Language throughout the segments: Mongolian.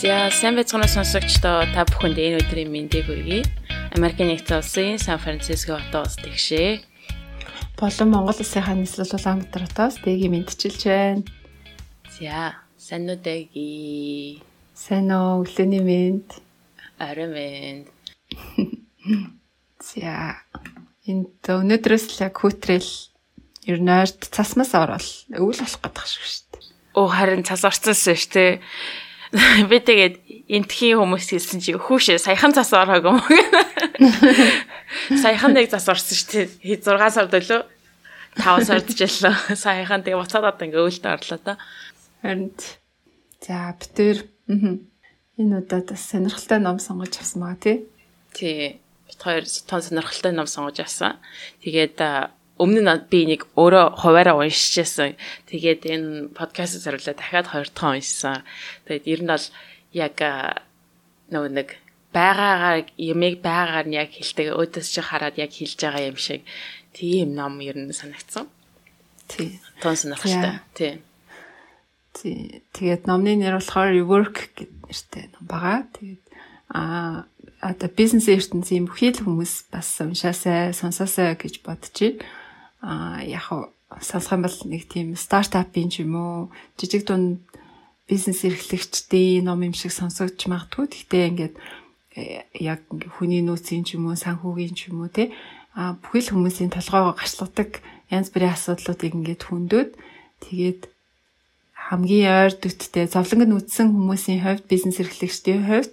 За сайн байцгаана сонсогчдоо та бүхэнд энэ өдрийн мэндийг хүргэе. Америкийн нэгдсэн улсын Сан Франциско хотоос тэгшээ. Болон Монгол улсынхаа нийслэл Улаанбаатар хотоос дэгийг мэдчилж байна. За сайн уу дэги. Сайн уу өглөөний мэнд. Орой мэнд. За энд өнөөдрөөс л яг хүүтрэл ер нь ойрт цасмаас орвол өвөл болох гэдэг шиг шүү дээ. Оо харин цас орцсон шүү дээ. Би тэгээд энтхийн хүмүүс хэлсэн чи хүүшээ саяхан цас ороогүй юм. Саяхан нэг цас орсон шүү дээ. 6 сард өлөө 5 сард жилээ. Саяхан тэгээ буцаад одоо ингээ өвөлд орлоо та. Харин за битэр энэ удаад бас сонирхолтой ном сонгож авсан байгаа тий. Тий. Бит хоёр тон сонирхолтой ном сонгож авсан. Тэгээд өмнө нь би нэг өөрөө хуваараа уншижсэн. Тэгээд энэ подкаст зориулаад дахиад хоёр дахь уншсан. Тэгээд ер нь бол яг нөгөө нэг байгаагаар ямиг байгаагаар нь яг хэлдэг өөдөөс чи хараад яг хэлж байгаа юм шиг тийм ном ер нь санагдсан. Тий. Тон сонирхолтой. Тий. Тий. Тэгээд номны нэр болохоор Rework гэдэг нэртэй ном байгаа. Тэгээд аа одоо бизнес ертөнцийн бүхий л хүмүүс бас уншаасай, сонсоосай гэж бодож байна а яг сонсох юм бол нэг тийм стартапын ч юм уу жижиг дунд бизнес эрхлэгчдийн ном юм шиг сонсогдож магадгүй. Гэхдээ ингээд э, яг хүний нөөцийн ч юм уу санхүүгийн ч юм уу те а бүхэл хүмүүсийн толгойгоо гашлагдаг янз бүрийн асуудлуудыг ингээд хүндөөд тэгээд хамгийн ойр дүттэй зовлонгод үтсэн хүмүүсийн хувьд бизнес эрхлэгчдийн хувьд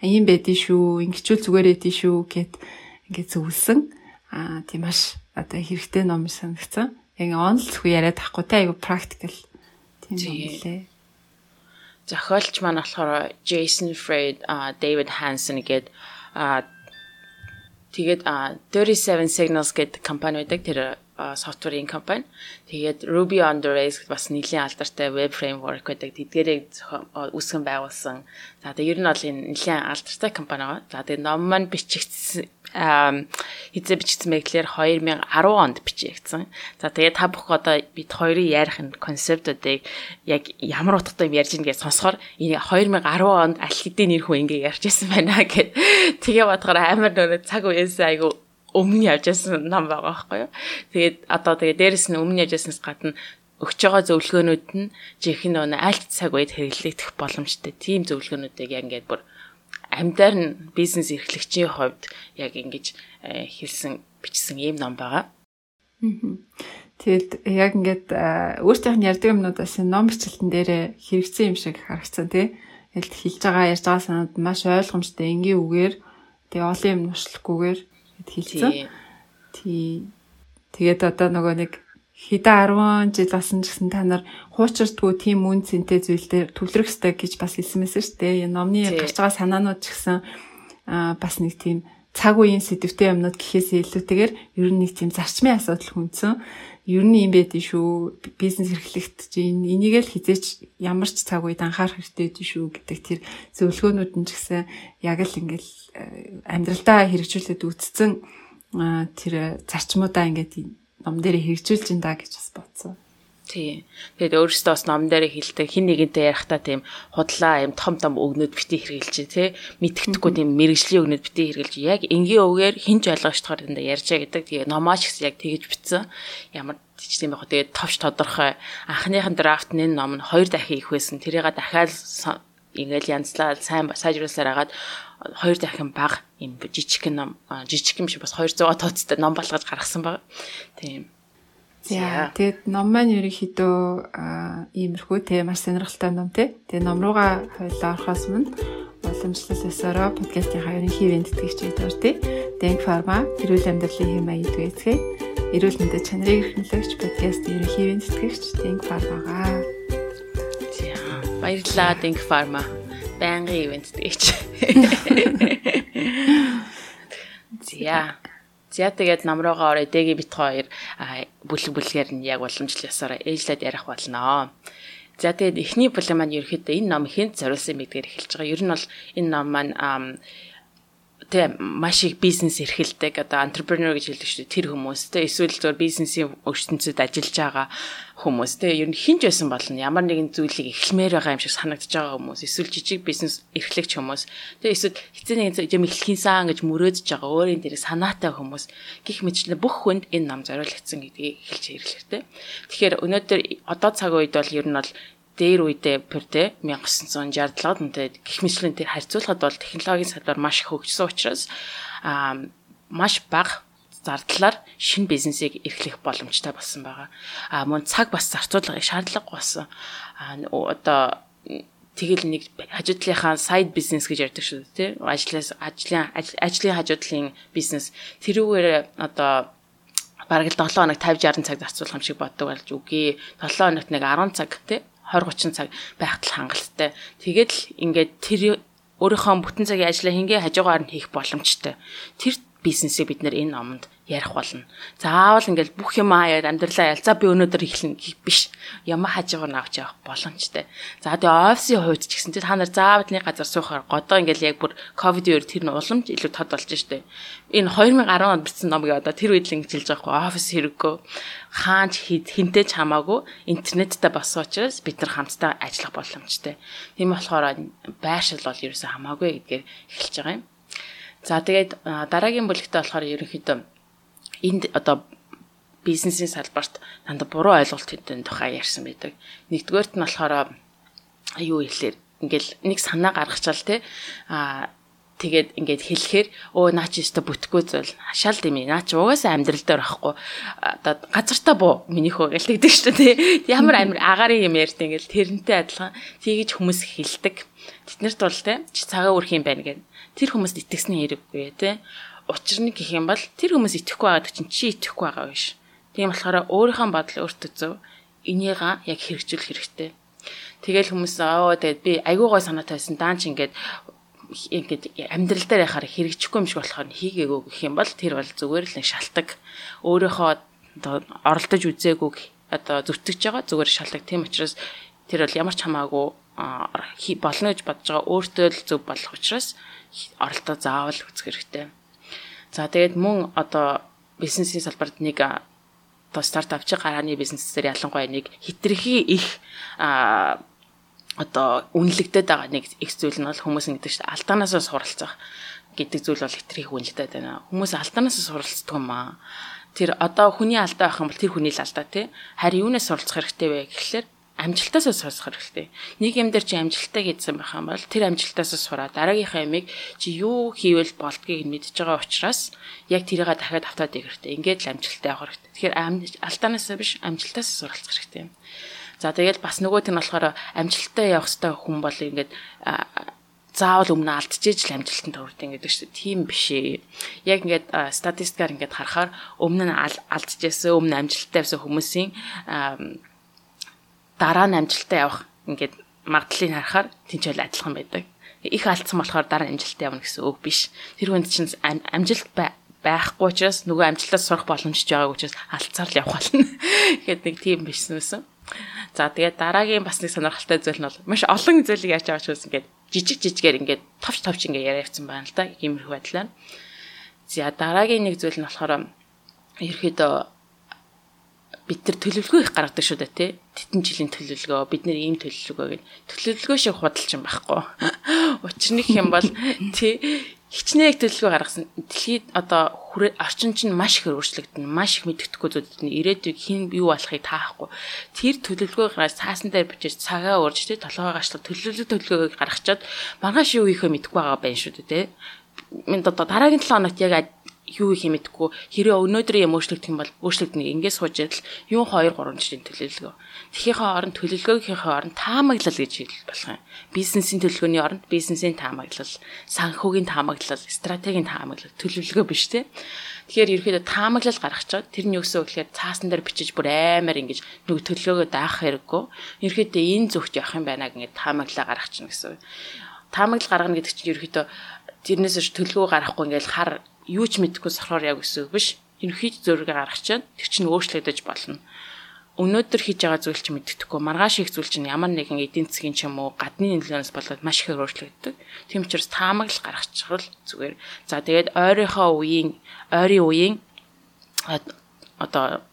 ийм байдгийн шүү, ингэчүүл зүгээр байдгийн шүү гэд ингээд зөвлөсөн аа тийм маш одоо хэрэгтэй ном санагдсан. Яг онлцгүй яриад тахгүй те айгу практикал тийм юм лээ. Зохиолч маань болохоор Jason Fried, а David Hansen а тэгээд 37 Signals гэдэг компани байдаг. Тэр софтверийн компани. Тэгээд Ruby on Rails бас нэлийн алдартай web framework байдаг. Тэдгээрийг үүсгэн байгуулсан. За тэгээд ер нь бол энэ нэлийн алдартай компани байгаа. За тэгээд ном маань бичигдсэн хизээ бичсэн гэхээр 2010 онд бичигдсэн. За тэгээд та бүх одоо бид хоёрын ярих концептуудыг яг ямар утгатай юм ярьж гэж сонсохоор энэ 2010 онд аль хэдийн нэр хүн ингэ ярьж байсан байна гэд тэгээ бодохоор амар нөрөө цаг үеэс айгу өмнө явж байсан ном байгаа байхгүй юу. Тэгээд одоо тэгээ дээрэс нь өмнө явж байснаас гадна өгч байгаа зөвлөгөөнүүд нь жинхэнэ нөө альт цаг үед хэрэглэгдэх боломжтой тийм зөвлөгөөнүүдийг яг ингээд бүр амьдаар нь бизнес эрхлэгчийн хувьд яг ингэж э, хэлсэн бичсэн ийм ном байгаа. Тэгэд яг ингээд э, өөртөөх нь ярьдаг юмнуудаас ном бичлэлтэн дээр хэрэгцсэн юм шиг харагдсан тий. Тэгэл хэлж байгаа ярьж байгаа санаад маш ойлгомжтой энгийн үгээр тэгээ олон юм нуршлахгүйгээр хэлсэн. Тий. Тэгээд одоо нөгөө нэг хэдэн 10 жил болсон ч гэсэн та нар хуучирдгүй тийм үн цэнтэй зүйл дээр төвлөрөх ёстой гэж бас хэлсэн мэсэн шүү дээ. Энэ номны гарч байгаа санаанууд ч гэсэн аа бас нэг тийм цаг үеийн сэдвтэй юмнууд гэхээс илүүтэйгээр ер нь нэг тийм зарчмын асуудал хүндсэн. Ер нь юм байдэн шүү. Бизнес эрхлэгт чинь энийг л хизээч ямар ч цаг үед анхаарах хэрэгтэй дээ шүү гэдэг тэр зөвлөгөөнүүд нь ч гэсэн яг л ингээл э, амьдралдаа хэрэгжүүлээд үтцсэн тэр зарчмуудаа ингээд ном дээр хэрэгжүүлж ин да гэж бас бодсон. Тий. Тэгээд өөрөөсөө бас ном дээр хэлдэг хин нэгэнтэй ярихтаа тийм худлаа юм том том өгнөд бити хэрэгжилж тий. Мэдгэдэггүй тийм мэрэгжлийн өгнөд бити хэрэгжилж яг энгийн үгээр хинж ойлгоштохоор энэ ярьжаа гэдэг. Тэгээ номооч гэсэн яг тэгэж битсэн. Ямар ч тийм байх. Тэгээд товч тодорхой анхныхан драфт нь ном нь хоёр дахин их байсан. Тэрийг дахиад ингээл янзлаад сайн сайжруулсаар агаад хоёр дахин баг юм жижиг ном жижиг юм шиг бас 200 тооцтой ном болгож гаргасан баг. Тийм. За тэгэд ном маань ерөнхийдөө иймэрхүү те маш сонирхолтой ном те. Тэгээ ном руугаа хойлоо орохоос өмнө уламжлал өсөрөө подкастын ерөнхий ивент тэтгэгчид ордыг. Denk Pharma эрүүл амьдралын хэм маяг дүүцгээ. Эрүүл мэндэд чанарыг эрхэмлэгч подкастын ерөнхий ивент тэтгэгч Denk Pharma-гаа. За баярлалаа Denk Pharma. Байнгын ивент тэтгэгч. За За тэгээд намруугаа орой дэги бит хоёр бүлэг бүлгээр нь яг уламжлалсаар ээжлээд ярих болно. За тэгээд эхний бүлэг маань ерөөхдөө энэ ном хэн зориулсан юм гэдгээр эхэлж байгаа. Ер нь бол энэ ном маань тэ маш их бизнес эрхэлдэг одоо entrepreneur гэж хэлдэг шүү дээ тэр хүмүүс. Тэ эсвэл зөв бизнесийн ертөнцид ажиллаж байгаа хүмүүс. Тэ ер нь хинж байсан болно. Ямар нэгэн зүйлийг эхлэмээр байгаа юм шиг санагдаж байгаа хүмүүс эсвэл жижиг бизнес эрхлэгч хүмүүс. Тэ эсвэл хэцээ нэгэн юм эхлэхийн сан гэж мөрөөдөж байгаа өөрийн дээр санаатай хүмүүс гих мэтлээ бүх хүнд энэ нам зориулагдсан гэдгийг эхэлж хэрэглэхтэй тэгэхээр өнөөдөр одоо цаг үед бол ер нь бол дээр үедээ пүрдэ 1960-аад үнтэй гих мэтлэн тэр харьцуулахад бол технологийн салбар маш их хөгжсөн учраас аа маш бага зардлаар шинэ бизнесийг эрхлэх боломжтой болсон байгаа. А мөн цаг бас зарцуулгыг шаардлага болсон. А одоо тэгэл нэг хажуудлынхаа сайд бизнес гэж ярьдаг шүү дээ. Ажлаас ажлын ажлын хажуудлын бизнес тэрүүгээр одоо бараг л 7 хоног 50 60 цаг зарцуулах юм шиг боддог болж үгүй 7 хоногт нэг 10 цаг тий 20 30 цаг байхад л хангалттай. Тэгээд л ингээд тэр өөрийнхөө бүтэн цагийн ажлаа хингээ хажуугаар нь хийх боломжтой. Тэр бизнесийг бид нэр энэ номонд ярих болно. Заавал ингээл бүх юм аяад амьдралаа ялцаа би өнөөдөр эхлэнэ гэх биш. Ямар хажуугаар нь авч явах боломжтой. За тэгээ офисын хувьд ч гэсэн та нар заавал нэг газар суухаар годоо ингээл яг бүр ковид үеэр тэр нь уламж илүү тод болж штэ. Энэ 2010 онд бичсэн номыг одоо тэр үед л ингэж хэлж байгаа хгүй офис хэрэггүй хаанч хинтээ ч хамаагүй интернеттэй болсон учраас бид нар хамтдаа ажиллах боломжтой. Тийм болохоор байршил бол ерөөсөө хамаагүй гэдгээр эхэлж байгаа юм. За тэгээд дараагийн бүлэгтээ болохоор ерөнхийдөө энд одоо бизнесийн салбарт дандаа буруу ойлголтын тухай ярьсан байдаг. Нэгдүгээрт нь болохоор юу хэлэхээр ингээл нэг санаа гаргачаал те. А тэгээд ингээд хэлэхээр өө наа чи өстө бүтггүй зүйл. Хашаал дими наа чи угаасаа амьдрал дээр байхгүй одоо газартаа буу. Минийхөө гэлтэгдэг шүү дээ ямар амир агарын юм ярьд ингээд тэрнтэй адилхан. Тийгэж хүмүүс хэлдэг. Тэднэрт бол те чи цагаа өрх юм байна гэн тэр хүмүүст итгэсний хэрэггүй те учир нь гэх юм бол тэр хүмүүс итгэхгүй байгаад чинь чи итгэхгүй байгаа биш. Тийм болохоор өөрийнхөө бодол өөртөө зөв энийга яг хэрэгжүүлэх хэрэгтэй. Тэгэл хүмүүс аа тэгээд би айгуугай санаатай байсан даан чи ингээд ингээд амьдрал дээр яхаар хэрэгжихгүй юм шиг болохоор хийгээгүй гэх юм бол тэр бол зүгээр л нэг шалтак. Өөрийнхөө оролдож үзээгүй одоо зүтгэж байгаа зүгээр шалтак. Тийм учраас тэр бол ямар ч хамаагүй болно гэж бодож байгаа өөртөө л зөв болох учраас оролдоо заавал үзэх хэрэгтэй. За тэгээд мөн одоо бизнесийн салбарт нэг одоо стартап чи гарааны бизнесээр ялангуяа нэг хитрхи их а одоо үнэлэгдээд байгаа нэг их зүйл нь бол хүмүүс ингэдэг чинь алдаанаасаа суралцах гэдэг зүйл бол хитрхи их үнэлдэт байна. Хүмүүс алдаанаасаа суралцдаг юм аа. Тэр одоо хүний алдаа байх юм бол тэр хүний л алдаа тий. Харин юунаас суралцах хэрэгтэй вэ гэхэлэр амжилтаасаа сонсох хэрэгтэй. Нэг юм дээр чи амжилттай гэсэн байх юм бол тэр амжилтаасаа сураа дараагийнхаа ямиг чи юу хийвэл болдгийг мэдж байгаа учраас яг тэрийгээ дахиад автаад ирэх хэрэгтэй. Ингээд л амжилттай явах хэрэгтэй. Тэгэхээр алдаанаасаа биш амжилтаасаа суралцах хэрэгтэй. За тэгэл бас нөгөөт нь болохоор амжилттай явах хэвээр хүн бол ингээд заавал өмнө алдчихэж л амжилтанд хүрдэг гэдэг дээ. Тийм биш ээ. Яг ингээд статистикаар ингээд харахаар өмнө нь алдчихсан, өмнө амжилттай байсан хүмүүсийн дараа нь амжилттай явах ингээд магадлалыг харахаар тэнцэл адилхан байдаг. Их алдсан болохоор дараа амжилттай явна гэсэн үг биш. Тэр хүнд чинь амжилт байхгүй учраас нөгөө амжилтаас сурах боломжтой байгааг учраас алдсаар л явах болно. Гэхэд нэг тийм бичсэн байсан. За тэгээд дараагийн бас нэг сонирхолтой зүйл нь бол маш олон зүйлийг яаж авч үзсэн ингээд жижиг жижигээр ингээд товч товч ингээд яриа явцсан байна л да. Иймэрхүү байдлаар. За дараагийн нэг зүйл нь болохоор ерөөдөө бид нар төлөвлөгөө их гаргадаг шүү дээ тий. Тэтэн жилийн төлөвлөгөө, бид нар ийм төлөвлөгөө гэж төлөвлөгөө шиг худалч юм байхгүй. Учир нь юм бол тий хичнээн их төлөвлөгөө гаргасан. Дэлхийд одоо орчин чинь маш их өөрчлөгдөн, маш их мэддэхгүй зүйлүүд нь ирээдүйг хэн юу болохыг таахгүй. Тэр төлөвлөгөө гаргаж цаасан дээр бичиж цагаа уурж тий толгойгоо гашлах төлөвлөлт төлөвлөгөөг гаргачаад маргааш юу хийхөө мэдэхгүй байгаа байх шүү дээ тий. Минь одоо дараагийн 7 хоногт яг юу их мэдгүй хэрэг өнөөдрийн юм өөрчлөгдөх юм бол өөрчлөгдөнө ингээд сууж ядал юу 2 3 жилийн төлөвлөгөө. Тэхийнхээ оронд төлөвлөгөөгийнхээ оронд таамаглал гэж хэлбэл болох юм. Бизнесийн төлөвлөгөөний оронд бизнесийн таамаглал, санхүүгийн таамаглал, стратегийн таамаглал төлөвлөгөө биш те. Тэгэхээр ерөөхдөө таамаглал гаргачаад тэр нь юу гэсэн үг гэхээр цаасан дээр бичиж бүр аймаар ингэж нэг төлөвлөгөө даах хэрэггүй. Ерөөхдөө энэ зүгт явах юм байна гэнгээ таамаглалаа гаргачихна гэсэн. Таамаглал гаргана гэдэг чинь ерөөхдөө тэрнээс төлөвлөгөө гаргахгүй ингээл хар юу ч мэдэхгүй сохроор яг өсөв биш. Ерөнхийд зөргийг гаргах чинь тэр чинь өөрчлөгдөж болно. өнөөдөр хийж байгаа зүйл чинь мэддэхгүй маргааш их зүйл чинь ямар нэгэн эдийн засгийн ч юм уу гадны нөлөөнөөс болоод маш их өөрчлөгддөг. Тийм учраас таамаг л гаргачихвал зүгээр. За тэгээд ойрынхоо үеийн ойрын үеийн одоо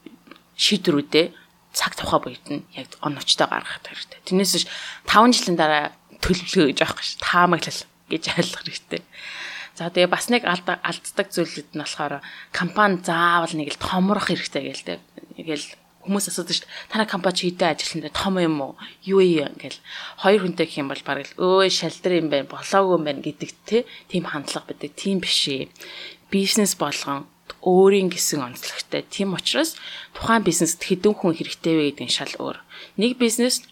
шийдвэрүүдээ цаг тухай буйд нь яг он очтой гаргах хэрэгтэй. Тэрнээс 5 жилийн дараа төлөвлөгөө гэж аахгүй ш. Таамаглал гэж ойлгох хэрэгтэй. За тэгээ бас нэг алддаг зүйлүүд нь болохоор компани заавал нэг л томрох хэрэгтэй гээл тэ. Ингээл хүмүүс асуудаг шүү дээ. Танай компани хийдэ ажиллана том юм уу? Юу юм ингээл хоёр хүнтэй гэх юм бол баг л өө шалдар юм байна, болоогүй юм байна гэдэг те. Тийм хандлага байдаг. Тийм биш ээ. Бизнес болгон өөрийн гэсэн онцлогтой. Тийм учраас тухайн бизнест хэдэн хүн хэрэгтэй вэ гэдэг нь шал өөр. Нэг бизнес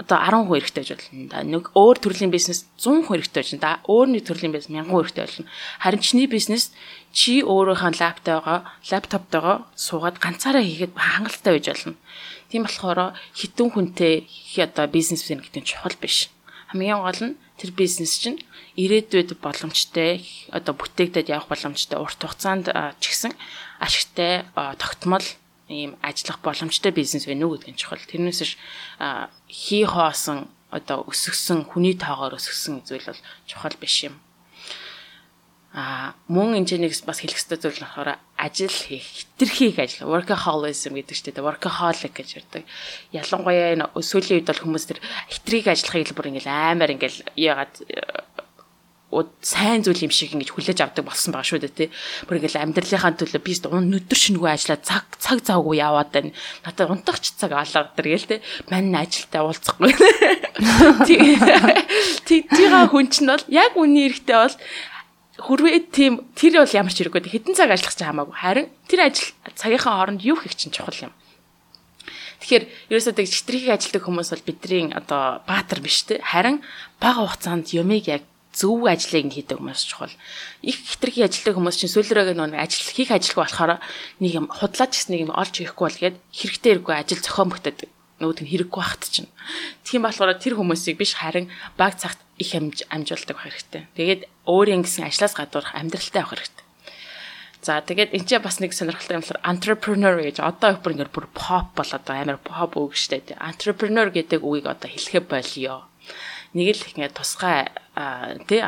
одоо 10 хүн хэрэгтэй гэж болно да. Нэг өөр төрлийн бизнес 100 хүн хэрэгтэй болно да. Өөр нэг төрлийн бизнес 1000 хүн хэрэгтэй болно. Харин чиний бизнес чи өөрийнхөө лаптоогоо лаптоптойгоо суугаад ганцаараа хийхэд хангалттай байж болно. Тийм болохоор хитэн хүнтэй одоо бизнес гэдэг нь чухал биш. Хамгийн гол нь тэр бизнес чинь ирээдүйд боломжтой одоо бүтээгдэд явах боломжтой урт хугацаанд ч гэсэн ашигтай тогтмол ийм ажиллах боломжтой бизнес байна уу нь чухал. Тэрнээс ш хий хоосон одоо өсгсөн хүний тоогоор өсгсөн зүйл бол чухал биш юм. А мөн энэчнээс бас хэлэх ёстой зүйл нь болохоор ажил хийх, хитрхийг ажил, workaholism гэдэг чинь тэ workaholic гэж ярьдаг. Ялангуяа энэ сүүлийн үед бол хүмүүс тэр хитрхийг ажиллахыг л бүр ингээл аймаар ингээл яагаад сайн зүйл юм шиг ингэж хүлээж авдаг болсон байгаа шүү дээ тий. Бүр ингээл амьдралынхаа төлөө би өнөдөр шингүү ажиллаад цаг цаг завгүй яваад байна. Надад унтахч цаг алга дэр гээл тий. Мань ажилдаа уулзахгүй. Тий. Тийгаа хүн чинь бол яг үний эрэхтэй бол хүрвээ тийм тэр бол ямар ч хэрэггүй хэдэн цаг ажиллах ч хамаагүй харин тэр ажил цагийнхаа хооронд юу хийх чинь чухал юм. Тэгэхээр ерөөсөө тэг читрийг ажилдаг хүмүүс бол бидний одоо баатар биш те харин бага хугацаанд юмыг яг зөв ажлыг хийдэг хүмүүс чухал. Их хитрхи ажилтдаг хүмүүс чинь сүүлрээгээ нэг ажил хийх ажилгүй болохоор нэг юм худлаач гэсэн нэг юм олж ирэхгүй бол гээд хэрэгтэй хэрэггүй ажил зохион бүтээдэг нөгөөд нь хэрэггүй багт чинь. Тийм болохоор тэр хүмүүсийг биш харин баг цагт их амж амжуулдаг байх хэрэгтэй. Тэгээд өөрийн гэсэн ажлаас гадуурх амьдралтай авах хэрэгтэй. За тэгээд энэ ч бас нэг сонирхолтой юм болохоор entrepreneur гэж одоо ингээд бүр pop болоод амар pop үг штэ. Entrepreneur гэдэг үгийг одоо хэлэхэд болио нэг л ингээд тусгай тий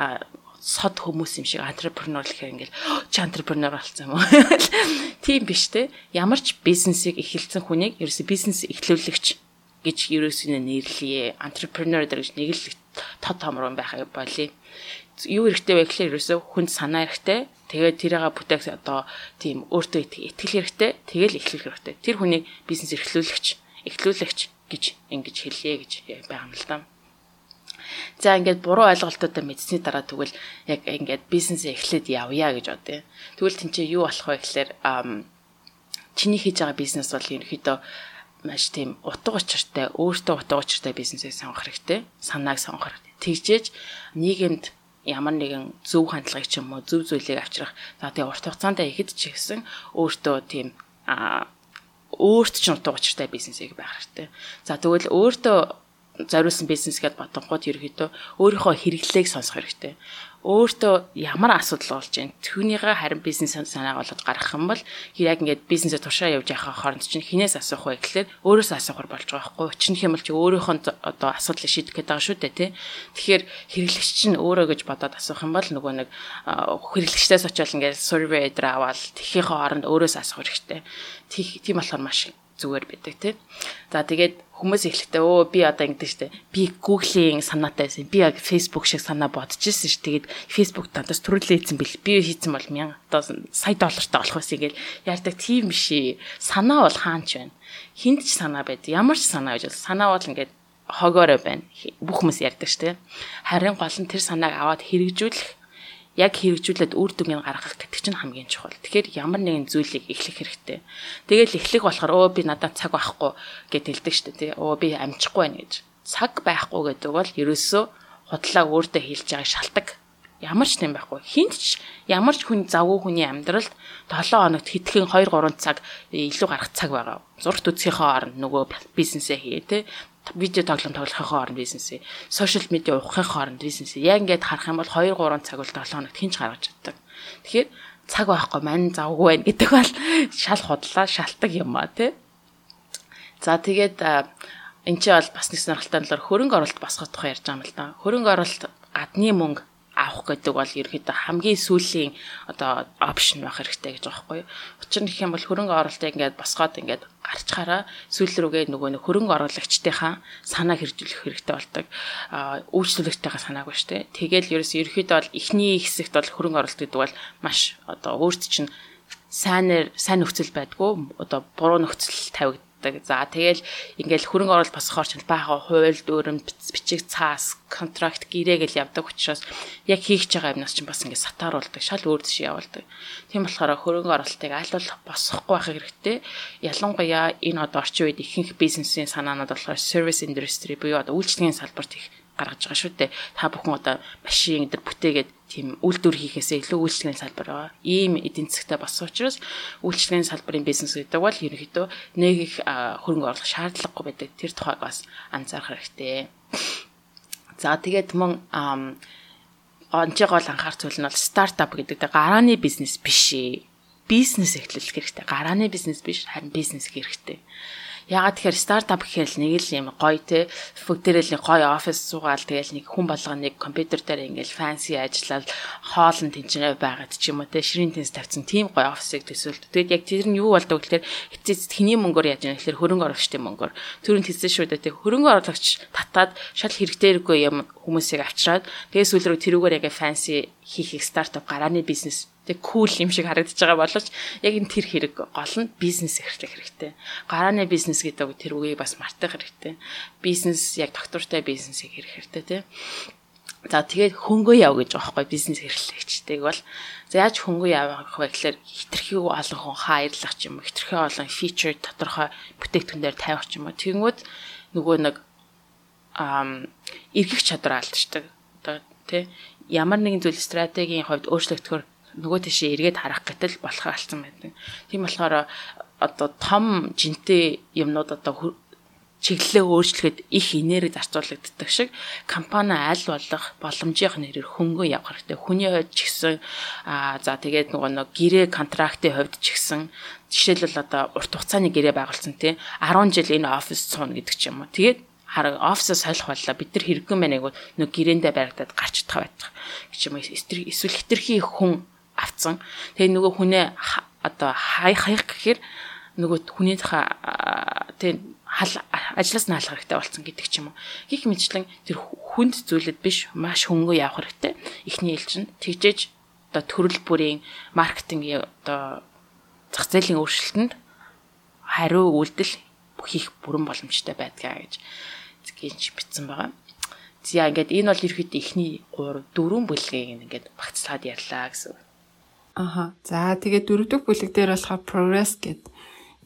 сод хүмүүс юм шиг entrepreneur гэхээр ингээл чи entrepreneur болсон юм уу? Тийм биш те. Ямар ч бизнесийг эхэлсэн хүнийг ерөөсө бизнес эхлүүлэгч гэж ерөөсөө нэрлэе. Entrepreneur гэж нэг л тод томрон байх болий. Юу хэрэгтэй вэ гэхээр ерөөсө хүнд санаа хэрэгтэй. Тэгээд тэрийг бүтээх одоо тийм өөртөө итгэл хэрэгтэй. Тэгэл эхлэх хэрэгтэй. Тэр хүнийг бизнес эхлүүлэгч, эхлүүлэгч гэж ингэж хэлье гэж байгаа юм л да. За ингээд буруу ойлголтуудаа мэдсэний дараа тэгвэл яг ингээд бизнесээ эхлээд явъя гэж бодъё. Тэгвэл тэнцээ юу болох вэ гэхээр чиний хийж байгаа бизнес бол ерөөхдөө маш тийм утга учиртай, өөртөө утга учиртай бизнесээ сонгох хэрэгтэй. Санааг сонгох хэрэгтэй. Тэгжээж нийгэмд ямар нэгэн зөв хандлагыг ч юм уу зөв зүйлийг авчрах. За тэгээ урт хугацаанд ихэд ч гэсэн өөртөө тийм а өөрт ч утга учиртай бизнесийг байх хэрэгтэй. За тэгвэл өөртөө зориулсан бизнес гэдээ бодонгууд ерөөхдөө өөрийнхөө хэрэглээг сонсох хэрэгтэй. Өөртөө ямар асуудал болж байна. Түүнийгээ харин бизнес санааг болоод гаргах юм бол яг ингээд бизнесээ туршаа явж явах хооронд чинь хинээс асуух вэ гэхлээр өөрөөсөө асуухар болж байгаа байхгүй. Чинх юм бол чи өөрийнхөө одоо асуудлыг шийдэх гээд байгаа шүү дээ тий. Тэгэхээр хэрэглэгч чинь өөрөө гэж бодоод асуух юм бол нөгөө нэг хэрэглэгчдээс очиод ингээд survey дээр аваад тэхийнхээ хооронд өөрөөсөө асуух хэрэгтэй. Тийм болохоор маш зүгээр байдаг тий. За тэгээд хүмүүс эхлэхдээ өө би одоо ингэдэж штэ. Би Google-ийн санаатай байсан. Би яг Facebook шиг санаа бодож ирсэн ш. Тэгээд Facebook дандаас төрүүлээсэн бил. Би хийсэн бол 1000 одоо сая доллартай болох байсан гэл ярьдаг тийм биш. Санаа бол хаанч байна. Хинт ч санаа байд. Ямар ч санаа бол санаа бол ингээд хогоорой байна. Бүх хүмүүс ярьдаг штэ. Харин гол нь тэр санааг аваад хэрэгжүүлэх яг хэрэгжүүлээд үр дүнг гаргах гэдэг чинь хамгийн чухал. Тэгэхээр ямар нэгэн зүйлийг эхлэх хэрэгтэй. Тэгэл эхлэх болохоор өө би надад цаг байхгүй гэд хэлдэг шүү дээ. Өө би амжихгүй байна гэж. Цаг байхгүй гэдэг бол ерөөсөө худлаа өөртөө хэлж байгааг шалтак. Ямар ч юм байхгүй. Хинт ч ямар ч хүн завгүй хүний амьдралд 7 хоногт хэдхэн 2 3 цаг илүү гарах цаг байгаа. Зургт үсгийнхээ оронд нөгөө бизнесээ хий тий видео тоглоом тоглохын хооронд бизнесээ, сошиал медиа ухахын хооронд бизнесээ. Яг ингээд харах юм бол 2 3 цаг бол 7 хоногт хинч гаргаж чаддаг. Тэгэхээр цаг байхгүй мань завгүй байна гэдэг бол шал худлаа шалтак юм а тий. За тэгээд эн чинь бол бас нэг сонирхолтой л хөрөнгө оруулалт босгох тухай ярьж байгаа юм л да. Хөрөнгө оруулалт гадны мөнгө авах гэдэг бол ерөөхдөө хамгийн сүүлийн одоо опшн байх хэрэгтэй гэж байгаа байхгүй юу. Учир нь гэх юм бол хөрөнгө оруулалтыг ингээд босгоод ингээд гарчхаараа сүүл рүүгээ нөгөө нэг хөрөнгө оруулагчдынхаа санаа хэрэгжүүлэх хэрэгтэй болдог. Аа үйлчлүүлэгчтэйгээ санаагүй шүү дээ. Тэгэл ерөөс ерөөхдөө бол эхний хэсэгт бол хөрөнгө оруулалт гэдэг бол маш одоо өөрт чинь сайнэр сайн нөхцөл байдгүй одоо буруу нөхцөл тавигд явдаг. За тэгэл ингээл хөрөнгө оруулалт босгохоор ч баахан хууль дүрм бичиг цаас контракт гэрээ гэл явдаг учраас яг хийх гэж байгаа юмнаас ч бас ингээд сатааруулдаг. Шал өөр дэше явуулдаг. Тийм болохоор хөрөнгө оруулалтыг аль болох босгохгүй байх хэрэгтэй. Ялангуяа энэ одоо орчин үед ихэнх бизнесийн санаанууд болохоор service industry буюу одоо үйлчлэгийн салбарт их гаргаж байгаа шүү дээ. Та бүхэн одоо машин дээр бүтээгээд тийм үйлдвэр хийхээсээ илүү үйлчлэгийн салбар байгаа. Ийм эдийн засгтай болсон учраас үйлчлэгийн салбарын бизнес гэдэг бол ерөнхийдөө нэг их хөрөнгө оруулах шаардлагагүй байдаг. Тэр тухайг бас анзаарах хэрэгтэй. За тэгээд мөн онцгой гол анхаарах зүйл нь бол стартап гэдэг. Гарааны бизнес биш ээ. Бизнес эхлүүлэх хэрэгтэй. Гарааны бизнес биш, харин бизнес хэрэгтэй. Ягаад тэгэхээр стартап гэхэл нэг л юм гоё те бүгдээрээ нэг гоё офис суугаал тэгэл нэг хүн болгоо нэг компьютер дээр ингээл фэнси ажиллаад хоолн тэнцэнэ байгаад ч юм уу те ширийн тэнс тавьсан тийм гоё офисыг төсөөлт. Тэгэд яг тэр нь юу болдог гэхээр эцэц хэний мөнгөөр яаж яах гэхээр хөрөнгө оруулагчдын мөнгөөр. Төрөнд хэлсэн шүү дээ те хөрөнгө оруулагч татаад шал хэрэгтэйргүй юм хүмүүсийг авчираад тэгээ сүүл рүү тэрүүгээр яг фэнси хийх стартап гарааны бизнес тэг кул юм шиг харагдаж байгаа боловч яг энэ тэр хэрэг гол нь бизнес эрхлэх хэрэгтэй. Гарааны бизнес гэдэг тэр үгийг бас мартах хэрэгтэй. Бизнес яг доктортой бизнесийг хэрэг хэрэгтэй тий. За тэгээд хөнгөө яв гэж байгаа байхгүй бизнес эрхлэгчтэйг бол за яаж хөнгөө явах вэ гэхээр хитрхи олон хүн хайрлах юм уу хитрхи олон фичер тодорхой бүтээгдэхүүнээр тавих ч юм уу тэгмүүд нөгөө нэг ам эргэх чадвар алдчихдаг. Одоо тий ямар нэгэн зүйл стратегийн хувьд өөрчлөгдөхөөр нөгөө тийшээ эргээд харах гэтэл болох алцсан байдаг. Тийм болохоор одоо том жинтэй юмнууд одоо чиглэлээ өөрчлөхөд их энерги зарцуулагддаг шиг компани аль болох боломжийнх нэрээр хөнгөн явах хэрэгтэй. Хүний хувьд ч гэсэн аа за тэгээд нөгөө нэг гэрээ контрактын хувьд ч гэсэн жишээлбэл одоо урт хугацааны гэрээ байгуулсан тий 10 жил энэ офис цууна гэдэг ч юм уу. Тэгээд хараг офисоо солих боллоо бид нар хэрэггүй мэнэйг нэг гэрээндээ баригдаад гарч чадах байдаг. гэж юм эсвэл хитрхи хүн авцсан. Тэгээ нөгөө хүнээ одоо хай хаях гэхээр нөгөө хүний тэгээ хал ажлаас нь халах хэрэгтэй болсон гэдэг ч юм уу. Гэх мэтчлэн тэр хүнд зүйлэд биш маш хөнгөө явах хэрэгтэй. Эхний ээлжинд тэгжээж одоо төрөл бүрийн маркетинг одоо зах зээлийн өөрчлөлтөнд хариу үйлдэл хийх бүрэн боломжтой байдгаа гэж гинж битсэн байгаа. За ингээд энэ бол ерөөхдөө эхний 3 4 бүлгийг ингээд багцлаад ярьлаа гэсэн. Аха. За тэгээд дөрөвдөг бүлэг дээр болохоор progress гэдэг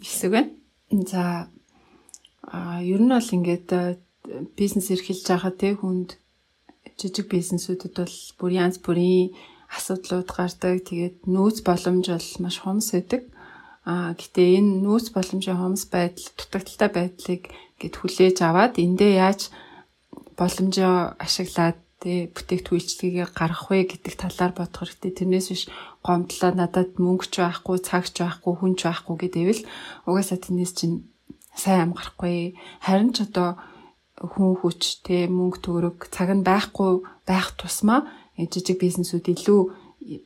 хэсэг байна. За а ер нь бол ингээд бизнес эрхэлж байгаа те хүнд жижиг бизнесүүдэд бол бүр янз бүрийн асуудлууд гардаг. Тэгээд нөөц боломж бол маш хомс байдаг. А гэтээ энэ нөөц боломжийн хомс байдал, дутагдaltaй байдлыг гэд хүлээж аваад эндээ яаж боломжоо ашиглаад тэ бүтээгдэхүүн үйлчлэгийг гаргах вэ гэдэг талаар бодох хэрэгтэй. Тэрнээс биш гомдлоо надад мөнгө ч байхгүй, цаг ч байхгүй, хүн ч байхгүй гэдэвэл угаасаа тэрнээс чинь сайн ам гарахгүй. Харин ч одоо хүн хүч тэ мөнгө төгрөг цаг нь байхгүй байх тусмаа жижиг бизнесүүд илүү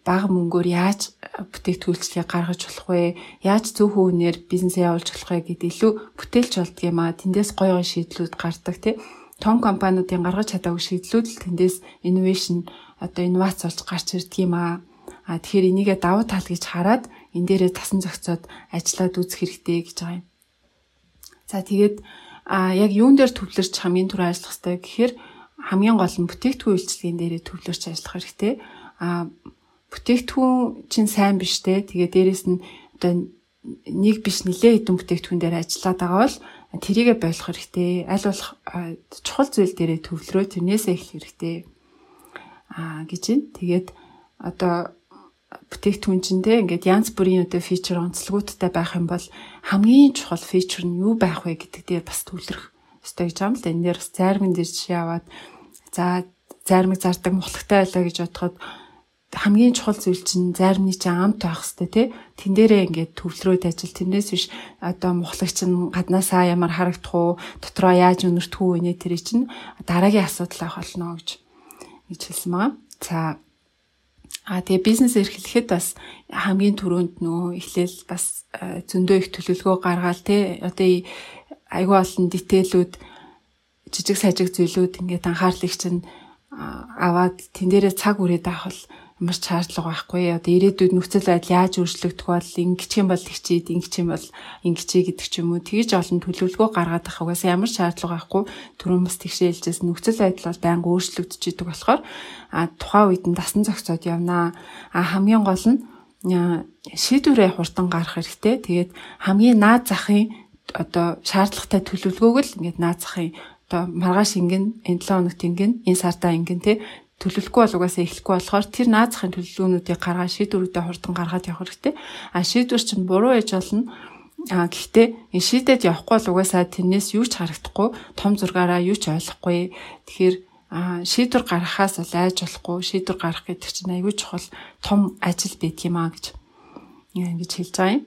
бага мөнгөөр яаж бүтээгдэхүүлчлэгийг гаргаж болох вэ? Яаж зөв хөвнөр бизнесээ явуулж болох вэ гэдэг илүү бүтээлч болдго юм а. Тэндээс гоё гоё шийдлүүд гардаг тий. Том компаниудын гаргаж чадаагүй шийдлүүд л тэндээс инновашн одоо инновац болж гарч ирдэг юм а. А тэгэхээр энийгээ давуу тал гэж хараад энэ дээрээ тасан зохицоод ажиллаад үзэх хэрэгтэй гэж байгаа юм. За тэгээд а яг юун дээр төвлөрч хамгийн түрүү ажиллах хэрэгтэй гэхээр хамгийн гол нь бүтээгдэхүүн үйлчлэгийн дээрээ төвлөрч ажиллах хэрэгтэй. А бүтээгдэхүүн чинь сайн биш те. Тэгээ дээрэс нь одоо нэг биш нэлээ хэдэн бүтээгдэхүүн дээр ажиллаад байгаа бол тэрийгэ болох хэрэгтэй. Аль болох чухал зүйл дээрээ төвлөрөө тэрнээсээ эхлэх хэрэгтэй. Аа гэж байна. Тэгээд одоо бүтээгдэхүүн чинь те ингээд янз бүрийн одоо фичер онцлогуудтай байх юм бол хамгийн чухал фичер нь юу байх вэ гэдэг дээр бас төвлөрөх ёстой гэж юм л да. Энэ дээр бас зайрмын дээр жишээ аваад за зайрмыг зардаг мухлагтай байлаа гэж бодоход хамгийн чухал зүйл чинь заримны чинь амт байх хэвээр тий. Тэн дээрээ ингээд төвлөрөөд ажил тэрнээс биш одоо мухлагч нь гаднаасаа ямар харагдах уу, дотроо яаж өнөртөх үү нэ тэр чинь дараагийн асуудал авах болно гэж гэж хэлсэн маа. За А тэгээ бизнес эрхлэхэд бас хамгийн түрүүнд нөө эхлээл бас зөндөө их төлөвлөгөө гаргаал те. Одоо айгүй олон дитейлүүд жижиг сажиг зүйлүүд ингээд анхаарлыг чинь аваад тэн дээрээ цаг үрээд авах бол ямар шаардлага байхгүй. Одоо ирээдүйд нөхцөл байдал яаж өөрчлөгдөх бол ингэчих юм бол хичээд ингэчих юм бол ингэчээ гэдэг ч юм уу. Тэгж олон төлөвлөгөө гаргаад авах угаасаа ямар шаардлага байхгүй. Түрүүн бас тэгшээлжээс нөхцөл байдал бол байнга өөрчлөгдөж идэг болохоор а тухайн үед нь дасан зохицоод явнаа. А хамгийн гол нь шийдвэрээ хурдан гарах хэрэгтэй. Тэгээд хамгийн наад захын одоо шаардлагатай төлөвлөгөөг л ингээд наад захын одоо маргааш ингэн энэ 7 хоногт ингэн энэ сартаа ингэн те төлөвлөхгүй бол угаасаа эхлэхгүй болохоор тэр наазахын төлөвлөгөөнүүдийг гаргаад шийдвэрүүдэд хурдан гаргаад явах хэрэгтэй. А шийдвэр чинь буруу ээж болно. А гэхдээ энэ шийдэд явахгүй бол угаасаа тэрнээс юу ч харагдахгүй, том зургаараа юу ч ойлгохгүй. Тэгэхээр а шийдвэр гаргахаас бол айж болохгүй шийдвэр гарах гэдэг чинь аягүй чухал том ажил байдаг юм а гэж ингэж хэлж байгаа юм.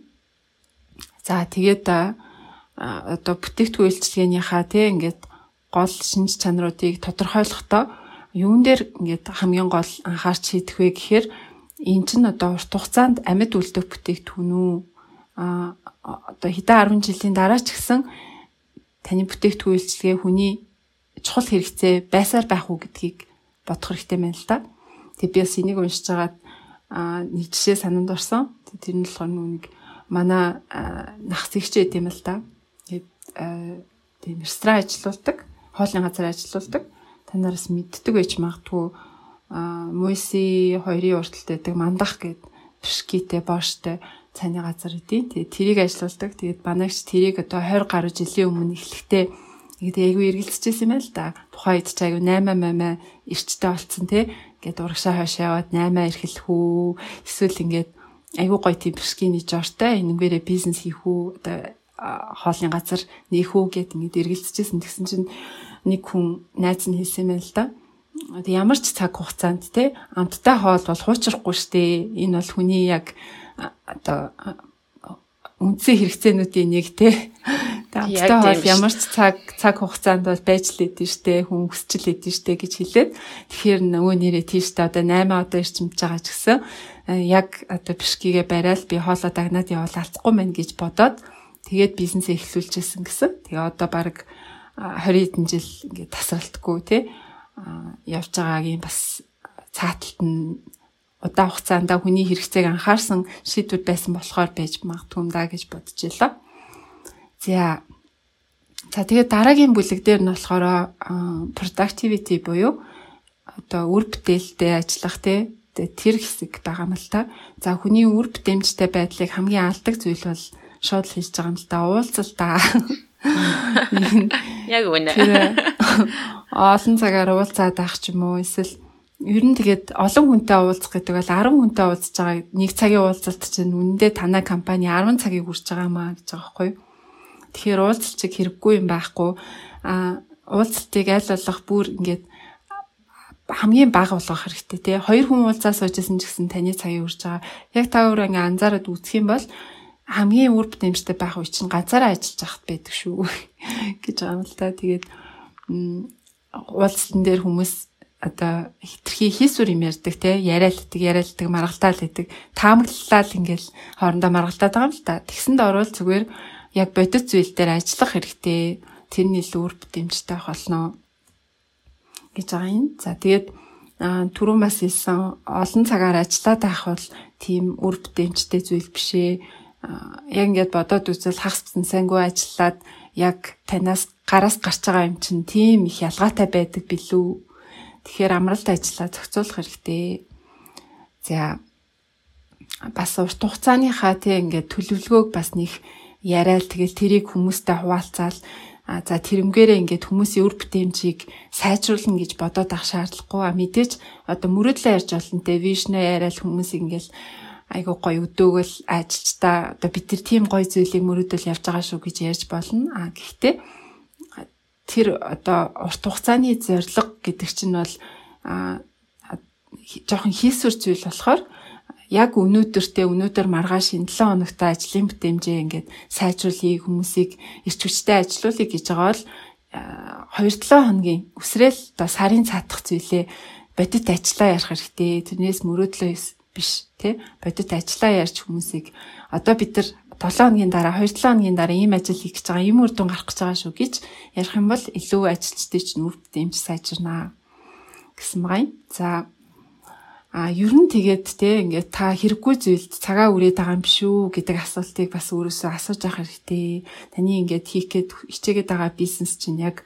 За тэгээд одоо бүтээгдэхүүн үйлчилгээнийхаа тийм ингээд гол шинж чанаруудыг тодорхойлохдоо юун дээр ингээд хамгийн гол анхаарч хийдэх вэ гэхээр эн чинь одоо урт хугацаанд амьд үлдэх бүтээгдэхүүн үү а одоо хэдэн 10 жилийн дараа ч гэсэн таны бүтээгдэхүүн үйлчлэгээ хүний чухал хэрэгцээ байсаар байх уу гэдгийг бодох хэрэгтэй байна л да. Тэг би бас энийг уншиж агаад нэг жишээ санаанд орсон. Тэр нь болохоор нэг манай нах зэгч байт юм л да. Тэгээд тийм ресторан ажилуулдаг, хоолны газар ажилуулдаг та нараас мэддэг байж магадгүй Мойси хоёрын урталт байдаг мандах гэд бишкитэй боштой цайны газар үдий. Тэгээ тэрийг ажилуулдаг. Тэгээд банагч тэрийг одоо 20 гаруй жилийн өмнө эхлэхдээ тэгээд айгүй эргэлзэжсэн юм байл да. Тухайн үед ч айгүй 8 8 эрчтэй болцсон тий. Ингээд урагшаа хойш яваад 8 эрхэлэх үү? Эсвэл ингээд айгүй гоё тийм бишкиний жортой энэгээрээ бизнес хийх үү? Одоо хоолны газар нээх үү гэд ингээд эргэлзэжсэн. Тэгсэн чинь нэг хүн найз нь хэлсэн байл л да. Тэг ямар ч цаг хугацаанд те амттай хоол бол хуучрахгүй штэ. Энэ бол хүний яг одоо үндсэн хэрэгцээнүүдийн нэг те. Амттай хоол ямар ч цаг цаг хугацаанд бол байж л идэв штэ. Хүн хүсчил идэв штэ гэж хэлээд тэгэхээр нөгөө нэрээ тийштэй одоо 8 одоо ирчимж байгаа ч гэсэн яг одоо бишкигээ барайл би хоолоо дагнаад явал алдахгүй мэн гэж бодоод тэгээд бизнесээ эхлүүлчихсэн гэсэн. Тэгээ одоо баг 20 хэдэн жил ингээд тасралтгүй тий явж байгаагийн бас цааталт нь удаан хугацаанд хүний хэрэгцээг анхаарсан шийдвэр байсан болохоор байж магадгүй юм да гэж бодож байлаа. За. За тэгээд дараагийн бүлэг дээр нь болохоор productivity буюу одоо үр бүтээлтэй ажиллах тий тэр хэсэг байгаа юм л та. За хүний үр бүтээмжтэй байдлыг хамгийн алдаг зүйл бол шууд хийж байгаа юм л та. Уулзал та. Яг үнэ. Олон цагаар уулзаад байх ч юм уу эсвэл ер нь тэгээд олон хүнтэй уулзах гэдэг бол 10 хүнтэй уулзж байгаа нэг цагийн уулзалт чинь үнэндээ танай компани 10 цагийг үрж байгаа маа гэж байгаа байхгүй юу. Тэгэхээр уулзалт чиг хэрэггүй юм байхгүй. А уулзалтыг аль болох бүр ингээд хамгийн бага болгох хэрэгтэй тий. Хоёр хүн уулзаа суужсэн ч гэсэн таны цагийг үрж байгаа. Яг та өөрөө ингээ анзаараад үзэх юм бол хамгийн үр бүтээмжтэй байх үе чинь ганцаараа ажиллаж байхад байдаг шүү гэж байгаа юм л та. Тэгээд уулзалтан дээр хүмүүс одоо хитрхи хийсүр юм ярьдаг те яриалдаг яриалдаг маргалтаал гэдэг таамаглалал ингээл хоорондоо маргалтаад байгаа юм л та. Тэгсэнд орвол зүгээр яг бодит зүйл дээр ажиллах хэрэгтэй. Тэрний илүү үр бүтээмжтэй байх болно гэж байгаа юм. За тэгээд түрүүн бас хэлсэн олон цагаар ажиллаад байх бол тийм үр бүтээмжтэй зүйл бишээ яг ингээд бодоод үзвэл хагас бсэн сайнгүй ажиллаад яг танаас гараас гарч байгаа юм чинь тийм их ялгаатай байдаг билүү. Тэгэхээр амралт ажиллаа зохицуулах хэрэгтэй. За бас урт хугацааныхаа тийм ингээд төлөвлөгөөг бас нэг яриад тэгэл тэрийг хүмүүстэй хуваалцаал А за тэрэмгээрээ ингээд хүмүүсийн үр бүтээмжийг сайжруулна гэж бодоод ах шаардлагагүй. Мэдээж одоо мөрөдлөө ярьж болно те вишнэ яриад хүмүүсийг ингээд айгуу гоё өдөөгөл ажилчдаа одоо бид нар тийм гоё зүйлийг мөрөдөл явж байгаа шүү гэж ярьж болно. А гэхдээ тэр одоо урт хугацааны зорилго гэдэг чинь бол жоохон хийсвэр зүйл болохоор яг өнөөдөртөө өнөөдөр маргааш энэ 7 хоногт ажлын бүтэмжээ ингээд сайжруулъя хүмүүсийг эрч хүчтэй ажилуулъя гэж байгаа бол 2-7 хоногийн үсрээл одоо сарын цаатах зүйлээ бодит ажиллаа ярих хэрэгтэй. Тэрнээс мөрөөдлөө биш тий бодит ажиллаа ярьж хүмүүсийг одоо бид нар 7 хоногийн дараа 2-7 хоногийн дараа ийм ажил хийх гэж байгаа, ийм үр дүн гарах гэж байгаа шүү гэж ярих юм бол илүү ажилчдын чинь үр дүнч сайжирнаа гэсэн байгаа юм. За А ер нь тэгээд те ингээд та хэрэггүй зүйлд цагаа үрээд байгаа юм биш үү гэдэг асуултыг бас өөрөөсөө асууж авах хэрэгтэй. Таны ингээд хийх гээд хичээгээд байгаа бизнес чинь яг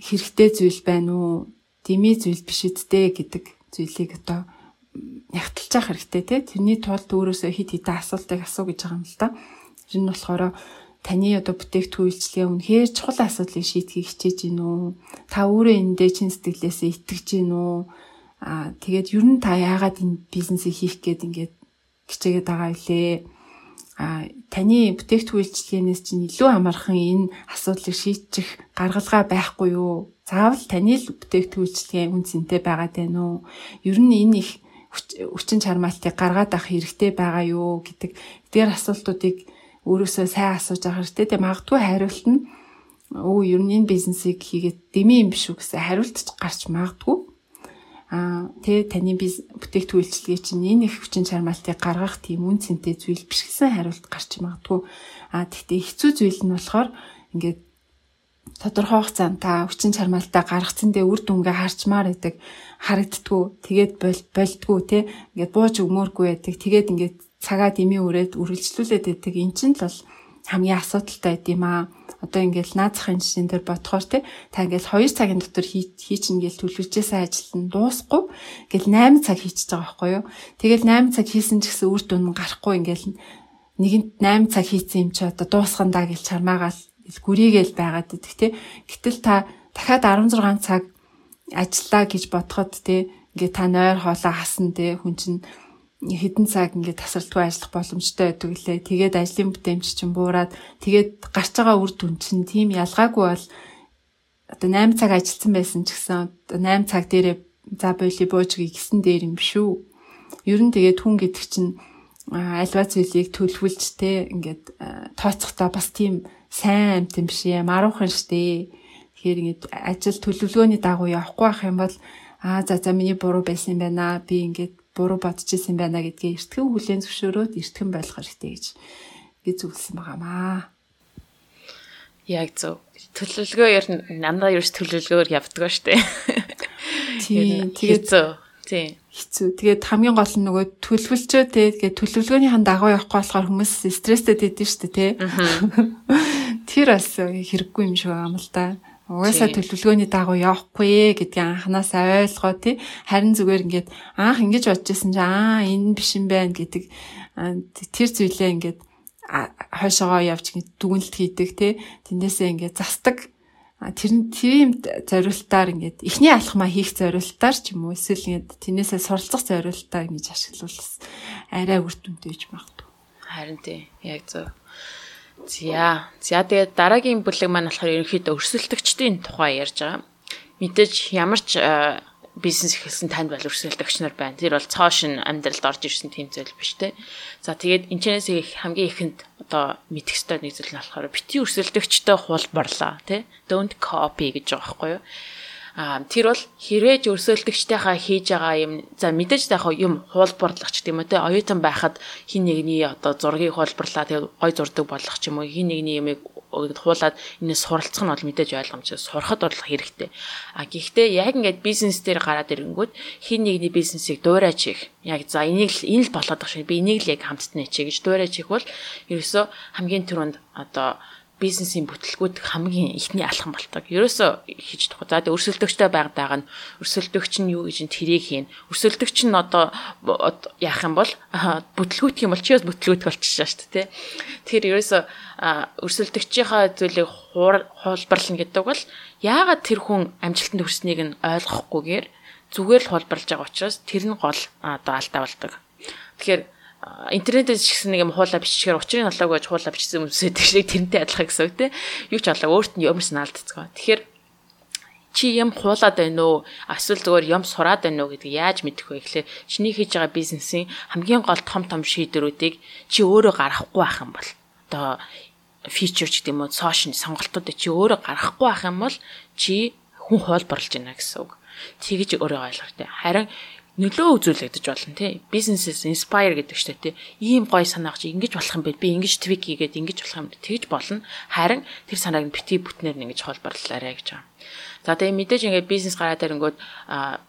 хэрэгтэй зүйл байна уу? Дими зүйл биш үсттэй гэдэг зүйлийг одоо ягталж авах хэрэгтэй те. Тэрний тулд өөрөөсөө хит хитэ асуултыг асуу гэж байгаа юм л да. Тэр нь болохоор таны одоо бүтээгдэхүүн үйлчлэгээ үнэхээр чухал асуудлыг шийдэхийг хичээж гин үү? Та өөрөө эндээ чин сэтгэлээсээ итгэж гин үү? Аа тэгээд ер нь та яагаад энэ бизнесийг хийх гээд ингээд хичээгээд байгаа илээ? А таны бүтээгдэхүүн үйлчлэгээнээс чинь илүү амархан энэ асуудлыг шийдчих гаргалгаа байхгүй юу? Заавал таны л бүтээгдэхүүн үйлчлэгээ үн цэнтэй байгаад байна уу? Ер нь энэ их хүчин чармаалтыг гаргаад авах хэрэгтэй байгаа юу гэдэг. Дээр асуултуудыг өөрөөсөө сайн асууж авах хэрэгтэй. Тэгээ магадгүй хариулт нь өө ер нь энэ бизнесийг хийгээд дэмий юм биш үү? гэсэн хариулт гарч магадгүй. Аа тэ таны би бүтээгдэхүүн үйлчилгээ чинь энэ их хүчин чармаалтыг гаргах тийм үн цэнтэй зүйл биш гэсэн хариулт гарч магадгүй. Аа тэгтээ хэцүү зүйл нь болохоор ингээд тодорхой хугацаанд та хүчин чармаалтаа гаргацсандээ үр дүнгээ харчмаар байдаг харагддгүү тэгээд болдгүү те? Ингээд бууж өгмөөргүй байдаг. Тэгээд ингээд цагаа дэмий үрээд үргэлжлүүлээд байдаг. Эн чинь л бол хамгийн асуудалтай байд юм аа. Одоо ингээл наазахын жишээн дээр бодохоор те? Та ингээл 2 цагийн дотор хийчин ингээл төлөвлөжсэн ажил нь дуусахгүй. Ингээл 8 цаг хийчихэж байгаа байхгүй юу? Тэгэл 8 цаг хийсэн ч гэсэн үр дүн гарахгүй ингээл нэгэнт 8 цаг хийсэн юм чи одоо дуусгандаа гэж чармаагаал гүрийгээл байгаад идэх те? Гэтэл та дахиад 16 цаг ажиллаа гэж бодоход те ингээ та нойр хоолоо хасна те хүн чинь хэдэн цаг ингээд тасралтгүй ажиллах боломжтой байдаг лээ. Тэгээд ажлын бүтээмж чинь буураад тэгээд гарч байгаа үр дүн чинь тийм ялгаагүй бол одоо 8 цаг ажилласан байсан ч гэсэн одоо 8 цаг дээрээ за боли буужгийг гисэн дээр юм шүү. Ер нь тэгээд хүн гэдэг чинь альва зүйлийг төлөвлөж те ингээд тооцохдоо бас тийм сайн амт юм биш ээ. Маруухан штэ. Тэгэхээр ингээд ажил төлөвлөгөөний дагуу явахгүй байх юм бол аа за за миний буруу байсан юм байна. Би ингээд буруу бодож исэн байна гэдгээ эртхэн хүлээн зөвшөөрөөд эртхэн болох хэрэгтэй гэж гэж зөвлөсөн байгаамаа. Яг зөв. Төлөвлөгөө ер нь нандаа ерөөс төлөвлөгөөр явдаг штэ. Тийм. Тэгээд зөв. Тийм. Хэцүү. Тэгээд хамгийн гол нь нөгөө төлөвлөчөө тэгээд төлөвлөгөөнийхэн дагуу явахгүй болохоор хүмүүс стресстэй байдэн штэ тий. Тэр бас хэрэггүй юм шиг байгаа юм л да. Угаасаа төлөвлөгөөний дагуу явахгүй гэдгийг анханасаа ойлгоо тий. Харин зүгээр ингээд анх ингэж бодож исэн чи аа энэ биш юм байна гэдэг тэр зүйлээ ингээд хойшоогоо явж дүгнэлт хийдэг тий. Тэндээсээ ингээд застдаг. Тэр нь тийм зориултаар ингээд эхний алхмаа хийх зориултаар ч юм уу эсвэл ингээд тэрнээсээ суралцах зориултаар ингэж ашиглавал арай үр дүнтэй гэж магадгүй. Харин тий. Яг зөв. За. За тэгээд дараагийн бүлэг маань болохоор ерөнхийдөө өрсөлдөгчдийн тухай ярьж байгаа. Мэдээж ямар ч э, бизнес эхэлсэн танд бол өрсөлдөгч нар байна. Тэр бол цоо шин амьдралд орж ирсэн тийм зүйл биш те. За тэгээд энэчнээс их хамгийн ихэнд одоо мэдэх ёстой нэг зүйл нь болохоор бити өрсөлдөгчтэй хулбарлаа те. Don't copy гэж байгаа байхгүй юу? Тэр бол хэрвээ өрсөлдөгчтэйхаа хийж байгаа юм за мэдээж яг юм хуулбарлах ч тийм үү те оюутан байхад хин нэгний одоо зургийг хуулбарлаа тэгээ гой зурдаг болох ч юм уу хин нэгний юмыг хуулаад энэс суралцах нь бол мэдээж ойлгомжтой сурахад бол хэрэгтэй. А гэхдээ яг ингээд бизнес дээр гараад ирэнгүүт хин нэгний бизнесийг дуурайч их. Яг за энийг л энэ л болоод байгаа шиг би энийг л яг хамтдаа нэ чи гэж дуурайч их бол ерөөсөө хамгийн түрүүнд одоо бизнесийн бүтлгүүд хамгийн ихний алхам болдог. Ерөөсөө хийж тухай. За тэгээ өрсөлдөгчтэй байгадаг нь өрсөлдөгч нь юу гэж нь тэрийг хийн. Өрсөлдөгч нь одоо яах юм бол бүтлгүүт юм бол чи бас бүтлгүүт болчихж шээ шүү дээ. Тэгэхээр ерөөсөө өрсөлдөгчийнхаа зүйлийг хуулбарлана гэдэг бол яагаад тэр хүн амжилтанд хүрснийг нь ойлгохгүйгээр зүгээр л хуулбарлаж байгаа учраас тэр нь гол одоо алдаа болдог. Тэгэхээр интернетээс ч гэсэн нэг юм хуулаа биччихээр учрыг олоог гэж хуулаа бичсэн юм үсэдэг шиг тэрнтэй адилхан гэсэн үг те. Юу ч олоо өөрт нь юмс наалдцгаа. Тэгэхээр чи юм хуулаад байна уу? Эсвэл зүгээр юм сураад байна уу гэдгийг яаж мэдэх вэ гэхлээр чиний хийж байгаа бизнесийн хамгийн гол том том шийдвэрүүдийг чи өөрөө гаргахгүй байх юм бол одоо фичер ч гэдэг юм уу сошиал сонголтуудыг чи өөрөө гаргахгүй байх юм бол чи хүн хуулбарлаж байна гэсэн үг. Тэгж өөрөө ойлгох хэрэгтэй. Харин нөлөө үзүүлэгдэж болно тий. Businesses inspire гэдэг чинь тий. Ийм гоё санааг чи ингэж болох юм бэ? Би ингэж твик хийгээд ингэж болох юм тэгж болно. Харин тэр санааг нь бити бүтнээр нь ингэж холбоорлуулаарэ гэж байгаа. За тэгээ мэдээж ингээд бизнес гараад ирэнгүүт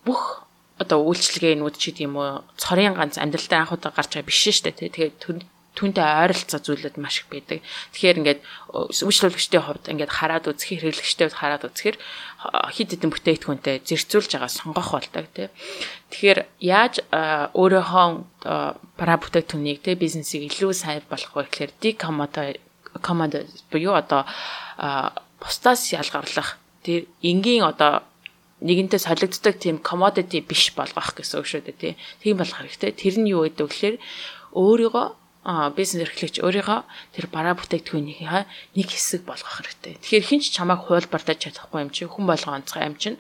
бүх одоо үйлчлэгээнүүд ч гэдэг юм уу цорын ганц амьдралтай анхудаа гарч байгаа биш дээ тий. Тэгээд түүнтэй ойролцоо зүйлүүд маш их байдаг. Тэгэхээр ингээд үйлчлүүлэгчдийн хувьд ингээд хараад үзэх, хэрэглэгчдийн хувьд хараад үзэхэр хид хідэн бүтээгдэхүүнтэй зэрцүүлж байгаа сонгох болдог тий. Тэгэхээр яаж өөрийнхөө бара бүтээгдэхүүнийг тий бизнесийг илүү сайн болгох вэ гэхээр декомодо команд буюу одоо бусдаас ялгарлах тэр энгийн одоо нэгэнтээ солигддог тийм commodity биш болгох гэсэн үг шүү дээ тий. Тийм болох хэрэгтэй. Тэр нь юу гэдэг вэ гэхээр өөрийгөө бизнес эрхлэгч өөрийнхөө тэр бараа бүтээгдэхүүнийхээ нэг хэсэг болгох хэрэгтэй. Тэгэхээр хинч чамайг хуулбартаж чадахгүй юм чи хүн болгоо онцгой юм чин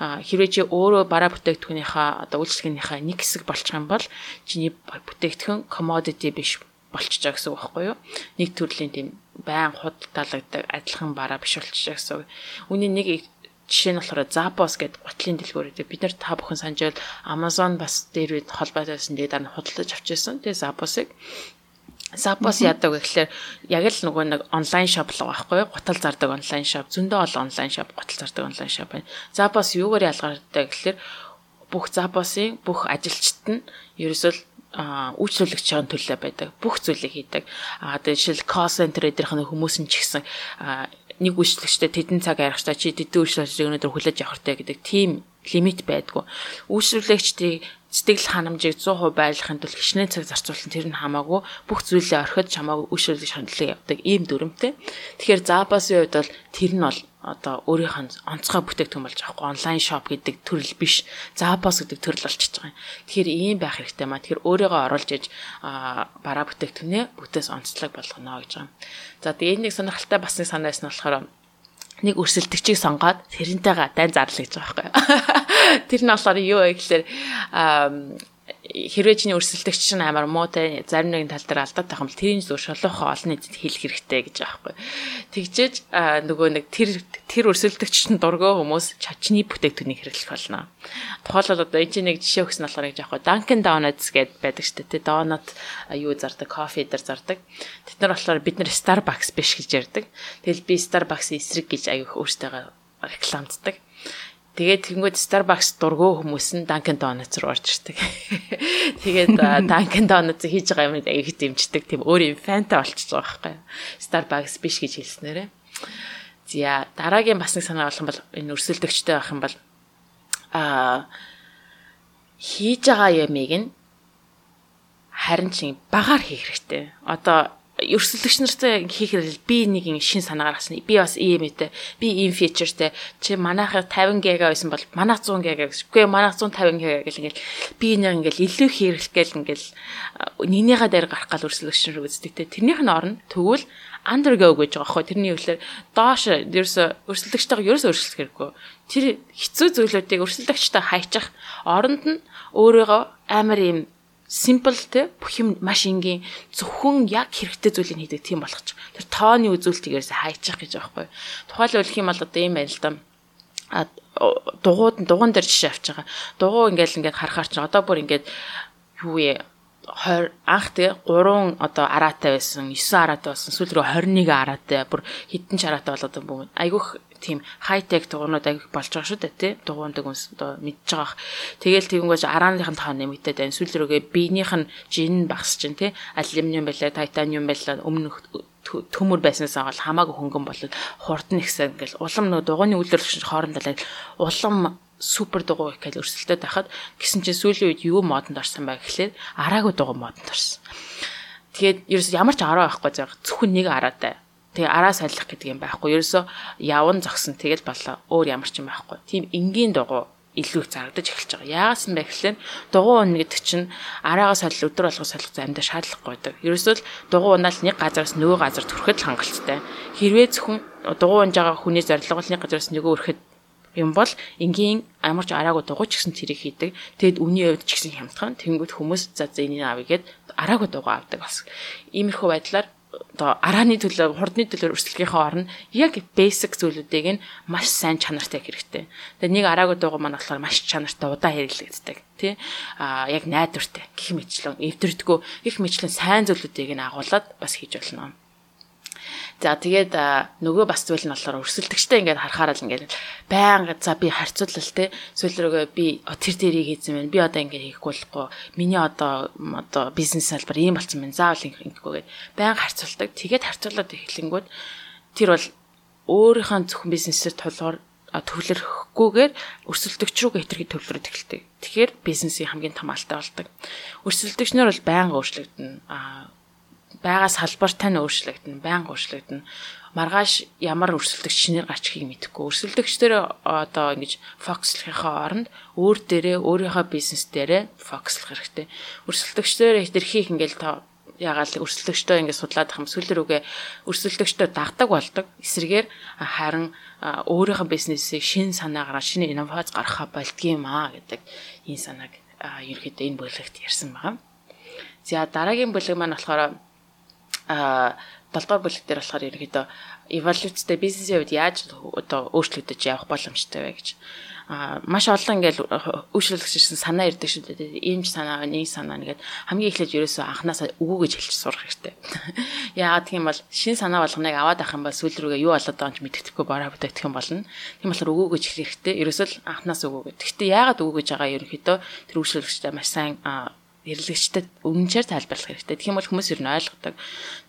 хэрвээ чи өөрөө бараа бүтээгдэхүүнийхээ одоо үйлчлэгнийхээ нэг хэсэг болчих юм бол чиний бүтээгдэхүүн commodity биш байгаа гэсэн үг байхгүй юу? Нэг төрлийн тийм байн худалдаалагддаг адилхан бараа биш байгаа гэсэн үг. Үүний нэг жишээ нь болохоор Zappos гэдэг гутлын дэлгүүр гэдэг бид нар та бүхэн санджаал Amazon бас дээр үед холбоотойсэн дээр дараа нь худалдаж авчихсан. Тэгээ Zappos-ыг Zappos яадаг вэ гэхээр яг л нөгөө нэг онлайн шоп л байгаа байхгүй? Гутал зардаг онлайн шоп, зөндөө олон онлайн шоп, гутал зардаг онлайн шоп байна. Zappos юугаар ялгаартай гэхээр бүх Zappos-ийн бүх ажилчид нь ерөөсөө үйлчлүүлэгчийн төлөө байдаг. Бүх зүйлийг хийдэг. Аа жишээл center эдэрх нь хүмүүс нь ч гэсэн нэг үйлчлэгчтэй тэдэн цаг ярихтаа чи тэдэн үйлчлэгчийг өнөөдөр хүлээж авах хэрэгтэй гэдэг тийм лимит байдгүй. Үйлчлүүлэгчдийг сэтгэл ханамжийг 100% байлгахын тулд хичнээн цаг зарцуулсан тэр нь хамаагүй бүх зүйлээ орхид чамаагүй үйлчлүүлэх шаналлыг явдаг ийм дүрмтэй. Тэгэхээр Zappos-ийн хувьд бол тэр нь бол одоо өөрийнх нь онцгой бүтээгдэхүүн болж байгаа онлайн шоп гэдэг төрөл биш Zappos гэдэг төрөл болчихж байгаа юм. Тэгэхээр ийм байх хэрэгтэй маа. Тэгэхээр өөрийгөө оруулж иж бараа бүтээгдэхүүнээ бүтээс онцлог болгоно гэж байгаа. За тэгээд нэг сонирхолтой бас нэг санаа байсан болохоор нэг өрсөлдөгчийг сонгоод тэрнтэйгээ дайн зарлаа гэж байгаа байхгүй. Тэр нь болохоор юу вэ гэхээр хэрвээ чиний өрсөлдөгч чинь амар муутай зарим нэгэн тал дээр алдаад байх юм бол тэрийн зөв шолоохоо олон нийтэд хэлэх хэрэгтэй гэж байхгүй. Тэгжээж нөгөө нэг тэр тэр өрсөлдөгч чинь дургөө хүмүүс чачны бүтээгдэхүүнийг хэрэглэх болно. Тухайлбал одоо энэ чинь нэг жишээ өгсөн болохоор гэж аахгүй Dunkin Donuts гэдээ байдаг шүү дээ. Donut юу зардаг, кофе дээр зардаг. Тэд нар болохоор бид нар Starbucks биш гэж ярьдаг. Тэгэл би Starbucks эсрэг гэж аяг өөртөө рекламддаг. Тэгээд тэнгууд Starbucks дургөө хүмүүс нь Dunkin Donuts руу орж ирдэг. Тэгээд Dunkin Donuts хийж байгаа юм аяг дэмждэг. Тийм өөр юм фантай болчихж байгаа байхгүй. Starbucks биш гэж хэлснээрээ. За дараагийн бас нэг санаа болох юм бол энэ өрсөлдөгчтэй байх юм бол аа хийж байгаа ямыг нь харин чин багаар хийх хэрэгтэй. Одоо өрсөлдөгч нартай хийх хэрэг би нэг шин санаагаар хасна. Би бас этэй. Би ийм фичертэй. Чи манайхаа 50 ГБ байсан бол манайх 100 ГБ гэж. Үгүй манайх 150 ГБ гэл ингээл би нэг ингээл илүү хийрэх гээл ингээл нэгнийхээ дээр гарах гал өрсөлдөгч нар үздэг те. Тэрнийх нь орно. Тэгвэл undergo гэж байгаа хөө. Тэрний үгээр доош ерөөсө өрсөлдөгчтэйгээ ерөөсө өрсөлдөх хэрэггүй. Тэр хэцүү зүйлүүдийг өрсөлдөгчтэй хайчих. Оронд нь өөрийгөө амар юм simple те бүх юм маш энгийн зөвхөн яг хэрэгтэй зүйлийг хийдэг тийм болгоч. Тэр тооны үзүүлэлтээс хайчих гэж байхгүй. Тухайлбал юм бол одоо ийм байна л да. А дугууд дугуун дээр жишээ авч байгаа. Дугуй ингээл ингээд харахаар чинь одоо бүр ингээд юу вэ? 20 анх тэгээ 3 одоо араатай байсан 9 араатай болсон сүүл рүү 21 араатай бүр хитэн ч араатай болоод байгаа юм. Айгүйх тийм хайтек дугуйнууд агих болж байгаа шүү дээ тий дугуйндаг хүнс одоо мэдж байгаа. Тэгэл тэгэнгүүт арааных нь тоо нэмэгдээд байна. Сүүл рүүгээ биенийх нь жин багс чинь тий алюминиум байлаа, титаниум байлаа, өмнөх төмөр байснасаа бол хамаагүй хөнгөн болоод хурдан ихсэн ингээл улам нөө дугуйны үйлдвэрлэгч хоорондоо улам супер дугуй гэж өрсөлдөд байхад гисэн чинь сүүлийн үед юу модонд орсон бай гэхлээр араагүй дугуй модонд орсон. Тэгээд ерөөс ямар ч араа байхгүй заа зөвхөн нэг араатай Тэгээ араа солих гэдэг юм байхгүй. Ерөөсөө явн зогсон тэгэл болоо. Өөр ямар ч юм байхгүй. Тийм энгийн дугуй илүү их зарагдаж эхэлж байгаа. Яагаас юм бэ гэхлээр дугуй уна гэдэг чинь араагаа солил өдөр болгоо солих замдаа шаардлахгүй байдаг. Ерөөсөө л дугуй унаал нэг газараас нөгөө газар төрөхөд л хангалттай. Хэрвээ зөвхөн дугуй унж байгаа хүний зорилго бол нэг газараас нөгөө өрөхөд юм бол энгийн амарч араагүй дугуй ч гэсэн тэрийг хийдэг. Тэгэд үний хувьд ч гэсэн хямдхан. Тэнгүүд хүмүүс за за энийг авъя гэд араагүй дугуй авдаг бас. Иймэрхүү байдлаар одоо арааны төлөө хурдны төлөө өрсөлдөхийнхөө орно яг basic зүйлүүдийг нь маш сайн чанартай хэрэгтэй. Тэгээ нэг араагүй дуугаа маань болохоор маш чанартай удаа хэрэглэгддэг тий а яг найдвартай гих мэтлэн эвдэрдгүү гих мэтлэн сайн зүйлүүдийг нь агуулад бас хийж болно. За тэгээд нөгөө бас зүйл нь болохоор өрсөлдөгчтэй ингээд харахаараа л ингээд байнга за би харьцуулал те сүүл рүүгээ би тэр дээрийг хийсэн байна. Би одоо ингээд хийхгүй болохгүй. Миний одоо одоо бизнес салбар ийм болсон байна. Заавал ингэхгүй гэд байнга харьцуулдаг. Тэгээд харьцуулаад эхлэнгүүд тэр бол өөрийнхөө зөвхөн бизнесээр тулгуур төвлөрөхгүйгээр өрсөлдөгч рүү хэтэрхий төвлөрөд эхэлдэг. Тэгэхээр бизнесийн хамгийн том алтай болдог. Өрсөлдөгчнөр бол байнга өөрчлөгдөнө. Аа байгаа салбартай нь өөрчлөгдөн, байнга өөрчлөгдөн. Маргааш ямар өрсөлдөгч шинээр гарч ихийг мэдэхгүй. Өрсөлдөгчдөр одоо ингэж фокуслахынхаа оронд өөр дээрээ өөрийнхөө бизнес дээрээ фокуслах хэрэгтэй. Өрсөлдөгчдөр хэтэрхийх ингээл та ягаал өрсөлдөгчдөө ингэ судлаад ах юм сүүл рүүгээ өрсөлдөгчдөө дагдаг болдог. Эсрэгээр харин өөрийнхөө бизнесийг шин санаагаар шинэ инновац гаргахаа болдгийм аа гэдэг энэ санааг ерөөхдөө энэ бүлэгт ярьсан байгаа. За дараагийн бүлэг маань болохоор а 7 дугаар бүлэг дээр болохоор ерөнхийдөө эволюцтэй бизнесийн хувьд яаж одоо өөрчлөгдөж явах боломжтой вэ гэж а маш олон ингээл үйлчлүүлэгчсэн санаа ирдэг шүү дээ. Ийм ч санаа, нэг санаа нэгэд хамгийн эхлээд ерөөсөө анханасаа үгүй гэж хэлж сурах хэрэгтэй. Яагаад тийм бол шин санаа болгоныг аваад авах юм бол сүүл рүүгээ юу болоод байгааг мэддэхгүй бараа бүтээгдэх юм болно. Тийм болохоор үгүй гэж хэлэх хэрэгтэй. Ерөөсөө л анханаас үгүй гэдэг. Гэхдээ яагаад үгүй гэж байгаа ерөнхийдөө тэр үйлчлүүлэгчтэй маш сайн нэрлэгчдэд үнэнчээр тайлбарлах хэрэгтэй. Тэгэх юм бол хүмүүс ер нь ойлгодог.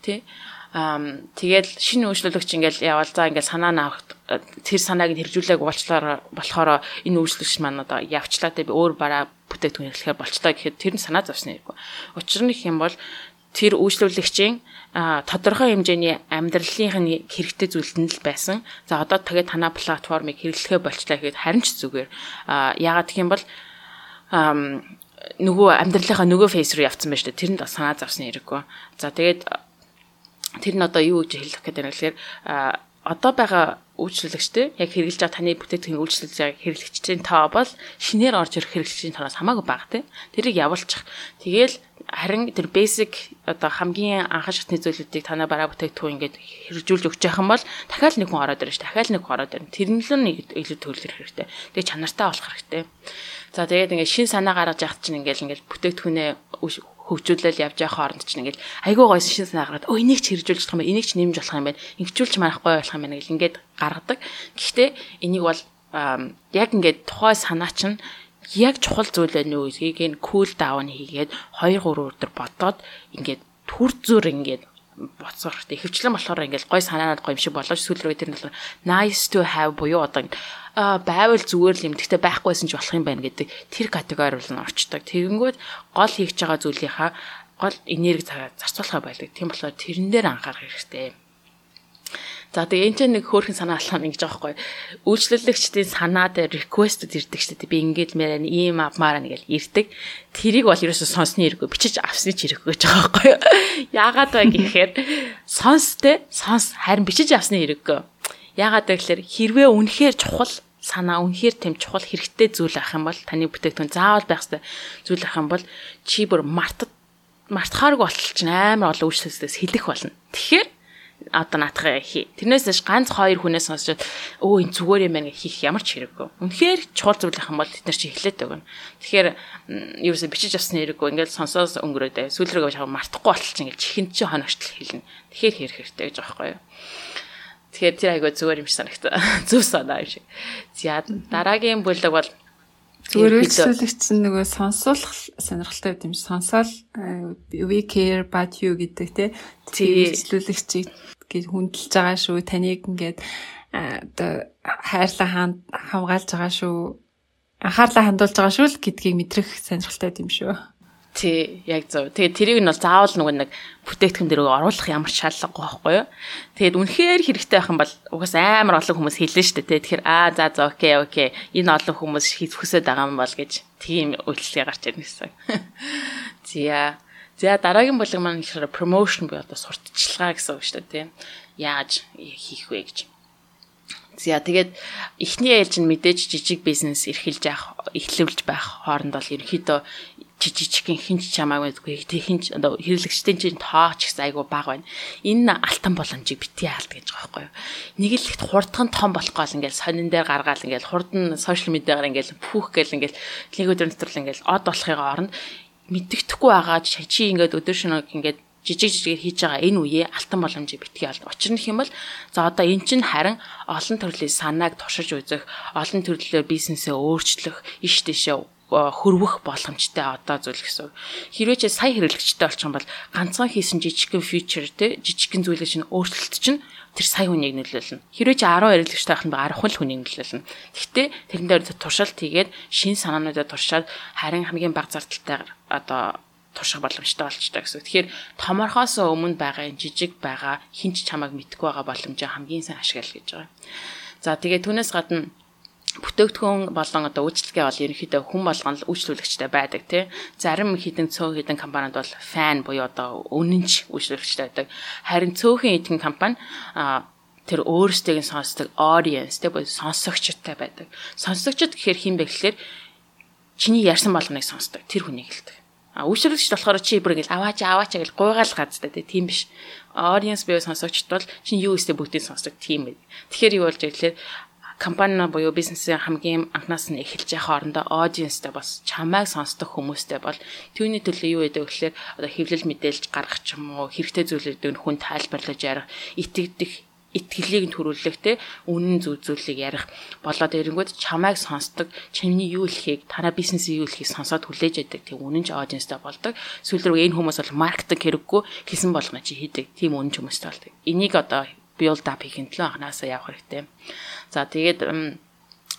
Тэ? Аа тэгээд шинэ үйлчлүүлэгч ингээл явал за ингээл санаа навах тэр санааг нь хэрэгжүүлээг уулчлаар болохоор энэ үйлчлэгч маань одоо явчлаа тэ би өөр бараа бүтээгдэхүүн хэрэглэхээр болчлаа гэхэд тэр нь санаа зовсны хэрэггүй. Учир нь их юм бол тэр үйлчлүүлэгчийн тодорхой хэмжээний амьдралынх нь хэрэгтэй зүйлд нь л байсан. За одоо тэгээд танаа платформыг хэрэглэхэ болчлаа гэхэд харин ч зүгээр. яагаад гэх юм бол нөгөө амьдралынхаа нөгөө фейс руу явцсан байж тээ. Тэрэнд санаа завсны хэрэггүй. За тэгээд тэр нь одоо юу гэж хэлэх гээд байна гэхээр одоо байгаа үйлчлүүлэгчтэй яг хэрэгжилж байгаа таны бүтээгдэхүүн үйлчлүүлж байгаа хэрэглэгчдийн тоо бол шинээр орж ирэх хэрэглэгчдийн тоноос хамаагүй бага тийм. Тэрийг явуулчих. Тэгээл харин тэр basic одоо хамгийн анхан шатны зүйлүүдийг танаа бараа бүтээгдэхүүн ингээд хэрэгжүүлж өгч юм бол дахиад нэг хүн ороод ирнэ ш. Дахиад нэг хүн ороод ирнэ. Тэр нь л нэг илүү төвлөрөх хэрэгтэй. Тэгээ чанартай болох хэрэгтэй. За тэгээд ингээд шин санаа гаргаж яхад чинь ингээд ингээд бүтээгдэхүүнээ хөгжүүлэл явж байгаа хооронд чинь ингээл айгүй гоё шин санаа гаргаад өө энийг ч хэрэгжүүлж болох юм байна энийг ч нэмж болох юм байна ингэчүүлж манахгүй болох юм байна гэл ингээд гаргадаг. Гэхдээ энийг бол яг ингээд тухай санаа чинь яг чухал зүйл байна уу гэдгийг нь кул даун хийгээд 2 3 өдөр бодоод ингээд түр зүр ингээд боцох хэрэгтэй. Ихэвчлэн болохоор ингээл гой санаанууд гоё юм шиг болооч сүүл рүү тэр нь болохоор nice to have буюу одоо а байвал зүгээр л юм. Гэхдээ байхгүйсэн ч болох юм байна гэдэг тэр категори бол орчдог. Тэгэнгүүт гол хийж байгаа зүйлийнхаа гол энерги зарцуулахаа байлдаг. Тийм болохоор тэрэн дээр анхаарах хэрэгтэй. За тэгээ энэ ч нэг хөөрхөн санаа алхам ингэж байхгүй. Үйлчлүүлэгчдийн санаа дээр request-д ирдэг шүү дээ. Би ингэж мэрэн ийм авмаар нэгэл ирдэг. Тэрийг бол ерөөсөө сонсны хэрэггүй бичиж авсны ч хэрэггүй гэж байгаа байхгүй. Яагаад вэ гэхээр сонстэй сонс харин бичиж авсны хэрэггүй. Яагаад вэ гэхээр хэрвээ үнэхээр чухал санаа үнэхээр тэм чухал хэрэгтэй зүйл ах юм бол таны бүтээгдэхүүн заавал байх ёстой зүйл ах юм бол чи бүр мартад мартахааргүй болчих чинь амар олон үйлчлэлээс хэлэх болно. Тэгэхээр одоо наатах хий. Тэрнээс ш ганц хоёр хүнээс сонсоод өө энэ зүгээр юм байна гэж хийх ямар ч хэрэггүй. Үнэхээр чухал зүйл ах юм бол тэд нар чи эхлээд өгнө. Тэгэхээр ерөөсө бичиж авсны хэрэггүй ингээд сонсоос өнгөрөөдөө сүүлрээ жаа мартахгүй болчих ингээд чихэн чи хоногчтол хэлнэ. Тэгэхээр хэрэг хэрэгтэй гэж байхгүй юу? Тэгэхээр тэр айгуу зүгээр юм шиг санагтаа. Зөв санаа юм шиг. За дараагийн бүлэг бол Зүгээр үйлчлүүлэгч нөгөө сонсуулах сонирхолтой байт юм шиг сонсоол we care about you гэдэг те. Үйлчлүүлэгчийг гэж хүндэлж байгаа шүү. Таныг ингээд оо хайрлаа хамгаалж байгаа шүү. Анхаарлаа хандуулж байгаа шүү л гэдгийг мэдрэх сонирхолтой юм шүү. Тий, яг зөв. Тэгээд тэрийг нь бол заавал нөгөө нэг бүтээгдэхүүн дээр оруулах ямар шаардлагагүй байхгүй юу? Тэгээд үнэхээр хэрэгтэй байх юм бол угаас амар олон хүмүүс хэлнэ шүү дээ. Тэгэхээр аа за за окей окей. Энэ олон хүмүүс хүсэж байгаа юм бол гэж тийм үйлчлэгээ гарч ирнэ гэсэн. Зя. За дараагийн бүлэг маань ихээр promotion буюу одоо сурталчилгаа гэсэн үг шүү дээ, тийм. Яаж хийх вэ гэж. За тэгээд эхний ээлж нь мэдээж жижиг бизнес эрхэлж явах, эхлүүлж байх хооронд бол ерөнхийдөө жижигхэн хинч чамаагүй тэг хинч одоо хэрэглэгчдийн чинь тоо ч гэсэн айгүй бага байна. Энэ алтан боломжийг битгий хаалт гэж байгаа байхгүй юу. Нэг л ихт хурдхан том болох гол ингээл сонин дээр гаргаал ингээл хурдан сошиал медиагаар ингээл пүүх гэл ингээл нэг өдөр дотор ингээл од болохын оронд мэддэхгүй байгаа чи ингээд өдөр шөнөг ингээд жижиг жижигээр хийж байгаа энэ үеэ алтан боломжийг битгий олд. Учир нь хэм бол за одоо эн чинь харин олон төрлийн санааг туршиж үзэх, олон төрлөөр бизнесээ өөрчлөх, иш тийшээ хөрвөх боломжтой одоо зүйл гэсэн. Хэрвээ чи сая хэрэглэгчтэй болчих юм бол ганцхан хийсэн жижигхэн фичер те жижигхэн зүйлээ чинь өөрчлөлт чинь тэр сая хүнийг нөлөөлнө. Хэрвээ чи 10 хэрэглэгчтэй байх бол 10 л хүнийг нөлөөлнө. Гэхдээ тэрэн дээр туршилт хийгээд шин санаануудаа туршаад харин хамгийн бага зардалтай одоо турших боломжтой болчтой гэсэн. Тэгэхээр томорхоос өмнө байгаа жижиг байгаа хинч чамайг мэдгүй байгаа боломжоо хамгийн сайн ашиглал гэж байгаа. За тэгээ түүнээс гадна бүтээгдэхүүн болон одоо үйлчлэгээ бол ерөнхийдөө хүн болгоно л үйлчлүүлэгчтэй байдаг тий. Зарим хідэн цөөн хідэн компанид бол фан буюу одоо үнэнч үйлчлүүлэгчтэй байдаг. Харин цөөхөн хідэн компани а тэр өөрсдийг нь сонсдог audience тий буюу сонсогчтой байдаг. Сонсогчд гэхээр хин бэ гэхээр чиний ярьсан болгоныг сонсдог тэр хүнийг хэлдэг. А үйлчлүүлэгч болохоор чи бүр ингээл аваач аваач гэж гуйгаал газтай тийм биш. Audience буюу сонсогчд бол чи юу өстэй бүгдийг сонсдог тийм байд. Тэгэхээр юу болж ирэхлээр компани буюу бизнесийн хамгийн анхнаас нь эхэлж явах хоорондоо аудиенстэй бас чамайг сонсдог хүмүүстэй бол түүний төлөө юу гэдэг вэ гэхээр одоо хэвлэл мэдээлж гаргах ч юм уу хэрэгтэй зүйлүүдийг нь хүн тайлбарлаж ярих итгэдэх итгэлийг төрүүлэх те үнэн зөв зүйлийг ярих болоод ирэнгүүт чамайг сонсдог чиний юу хэлхийг танай бизнесийн юу хэлхийг сонсоод хүлээж яадаг тийм үнэн ч аудиенстай болдог. Сүүл рүү энэ хүмүүс бол маркетинг хэрэггүй хийсэн болгоно чи хийдэг. Тийм үнэн ч хүмүүстэй болдог. Энийг одоо build up хийхин төлөө анханасаа явах хэрэгтэй за тэгээд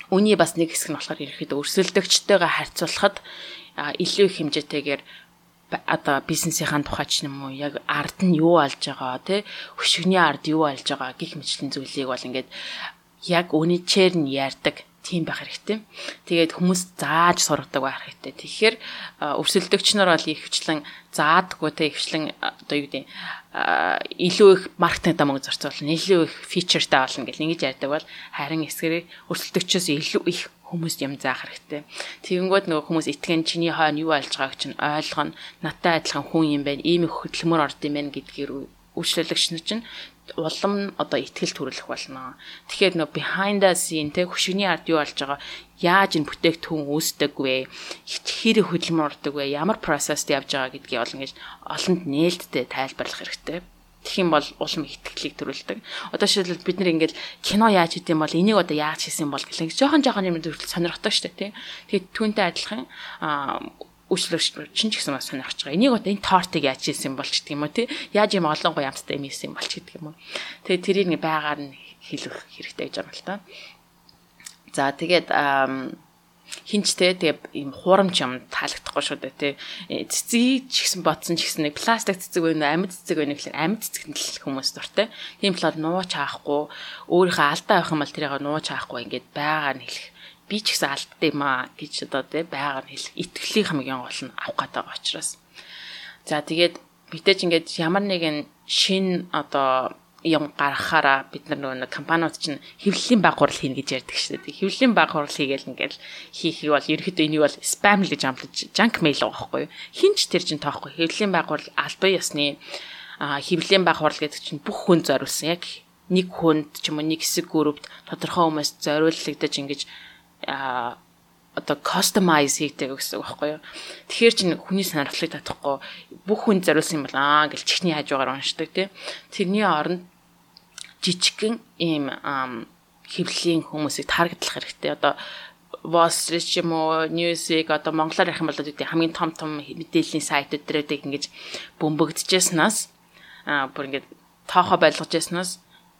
үний бас нэг хэсэг нь болохоор ерөөхдөө өрсөлдөгчтэйгээ харьцуулахад илүү их хэмжээтэйгээр одоо бизнесийн тухай ч юм уу яг ард нь юу алж байгаа тий хөшгөний ард юу алж байгаа гих мэтлэн зүйлийг бол ингээд яг үнэчээр нь ярьдаг тийм байх хэрэгтэй. Тэгээд хүмүүс зааж сургадаг байх хэрэгтэй. Тэгэхээр өрсөлдөгч нар бол ихвчлэн заадаггүй те ихвчлэн одоо юу гэдэг илүү их маркетингд мөнгө зарцуулна, илүү их фичертэй болно гэл ингэж ярьдаг бол харин эсгэрээ өрсөлдөгчөөс илүү их хүмүүст юм заах хэрэгтэй. Тэгэнгүүт нөгөө хүмүүс итгэн чиний хойно юу альж байгааг чинь ойлгоно. Наттай адилхан хүн юм байна. Ийм их хөдөлмөр орд юм байна гэдгээр үйлчлүүлэгч нар чинь улам одоо ихтгэл төрөлөх болно. Тэгэхээр нөө behind the scene тэг хөшгөний ард юу болж байгаа яаж энэ бүтээгдэхүүн үүсдэг вэ? Хэрэг хөдөлмөр ордог вэ? Ямар процессд явж байгаа гэдгийг олон гэж олонд нээлттэй тайлбарлах хэрэгтэй. Тэгэх юм бол улам ихтгэлийг төрүүлдэг. Одоо жишээлбэл бид нэр ингээд кино яаж хийдэм бол энийг одоо яаж хийсэн бол гэлээ. Жохон жохон юм төрөл сонирхдаг шүү дээ, тий. Тэгээд түүнтэй адилхан аа үйлчлэгч чинь ч гэсэн бас сонирхож байгаа. Энийг одоо энэ тортыг яаж хийсэн болч гэдэг юм уу тий. Яаж юм олон гоё амттай юм хийсэн болч гэдэг юм уу. Тэгээд тэрийг байгаар нь хэлэх хэрэгтэй гэж байна л та. За тэгээд хинчтэй тэгээ ийм хуурамч юм таалагдахгүй шүү дээ тий. Э, цэцгийг ч гэсэн ботсон ч гэсэн нэг пластик цэцэг байна уу, амьд цэцэг байна гэхэл амьд цэцэгт л хүмүүс дуртай. Тийм болохоор нууч хаахгүй, өөрийнхөө алдаа авах юм бол тэрийг нууч хаахгүй ингээд байгаар нь хэлэх. Би ч гэсэн алдтай юм аа гэж одоо тий байгаар нь хэлэх. Итгэлийн хамгийн гол нь авах гэдэг учраас. За тэгээд мэдээж ингээд ямар нэгэн шин одоо юм гаргахаараа бид нар нөгөө компаниуд чинь хэвлэлийн баг хурал хийнэ гэж ярьдаг шүү дээ. Хэвлэлийн баг хурал хийгээл ингээл хийхийг бол ерөөхдөө энийг бол спам л гэж амлаж junk mail байгаа байхгүй юу. Хинч тэр чинь тоохгүй. Хэвлэлийн баг хурал албан ёсны хэвлэлийн баг хурал гэдэг чинь бүх хүн зориулсан яг нэг хүнд ч юм уу нэг хэсэг группт тодорхой хүмүүс зориуллагдаж ингэж одоо customize хийдэг гэсэн үг байхгүй юу. Тэгэхээр чинь хүний сонирхлыг татахгүй бүх хүн зориулсан юм бол аа гэл чихний хажуугаар уншдаг тий. Тэрний оронд жижигхэн ийм хэвлэлийн хүмүүсийг таргетлах хэрэгтэй. Одоо Wall Street ч юм уу, Newsweek одоо монголоор ярих юм бол үүдээ хамгийн том том мэдээллийн сайтууд дээрээ ингэж бөмбөгдөжсэнээс аа бүр ингэж тоохоо байлгажсэнээс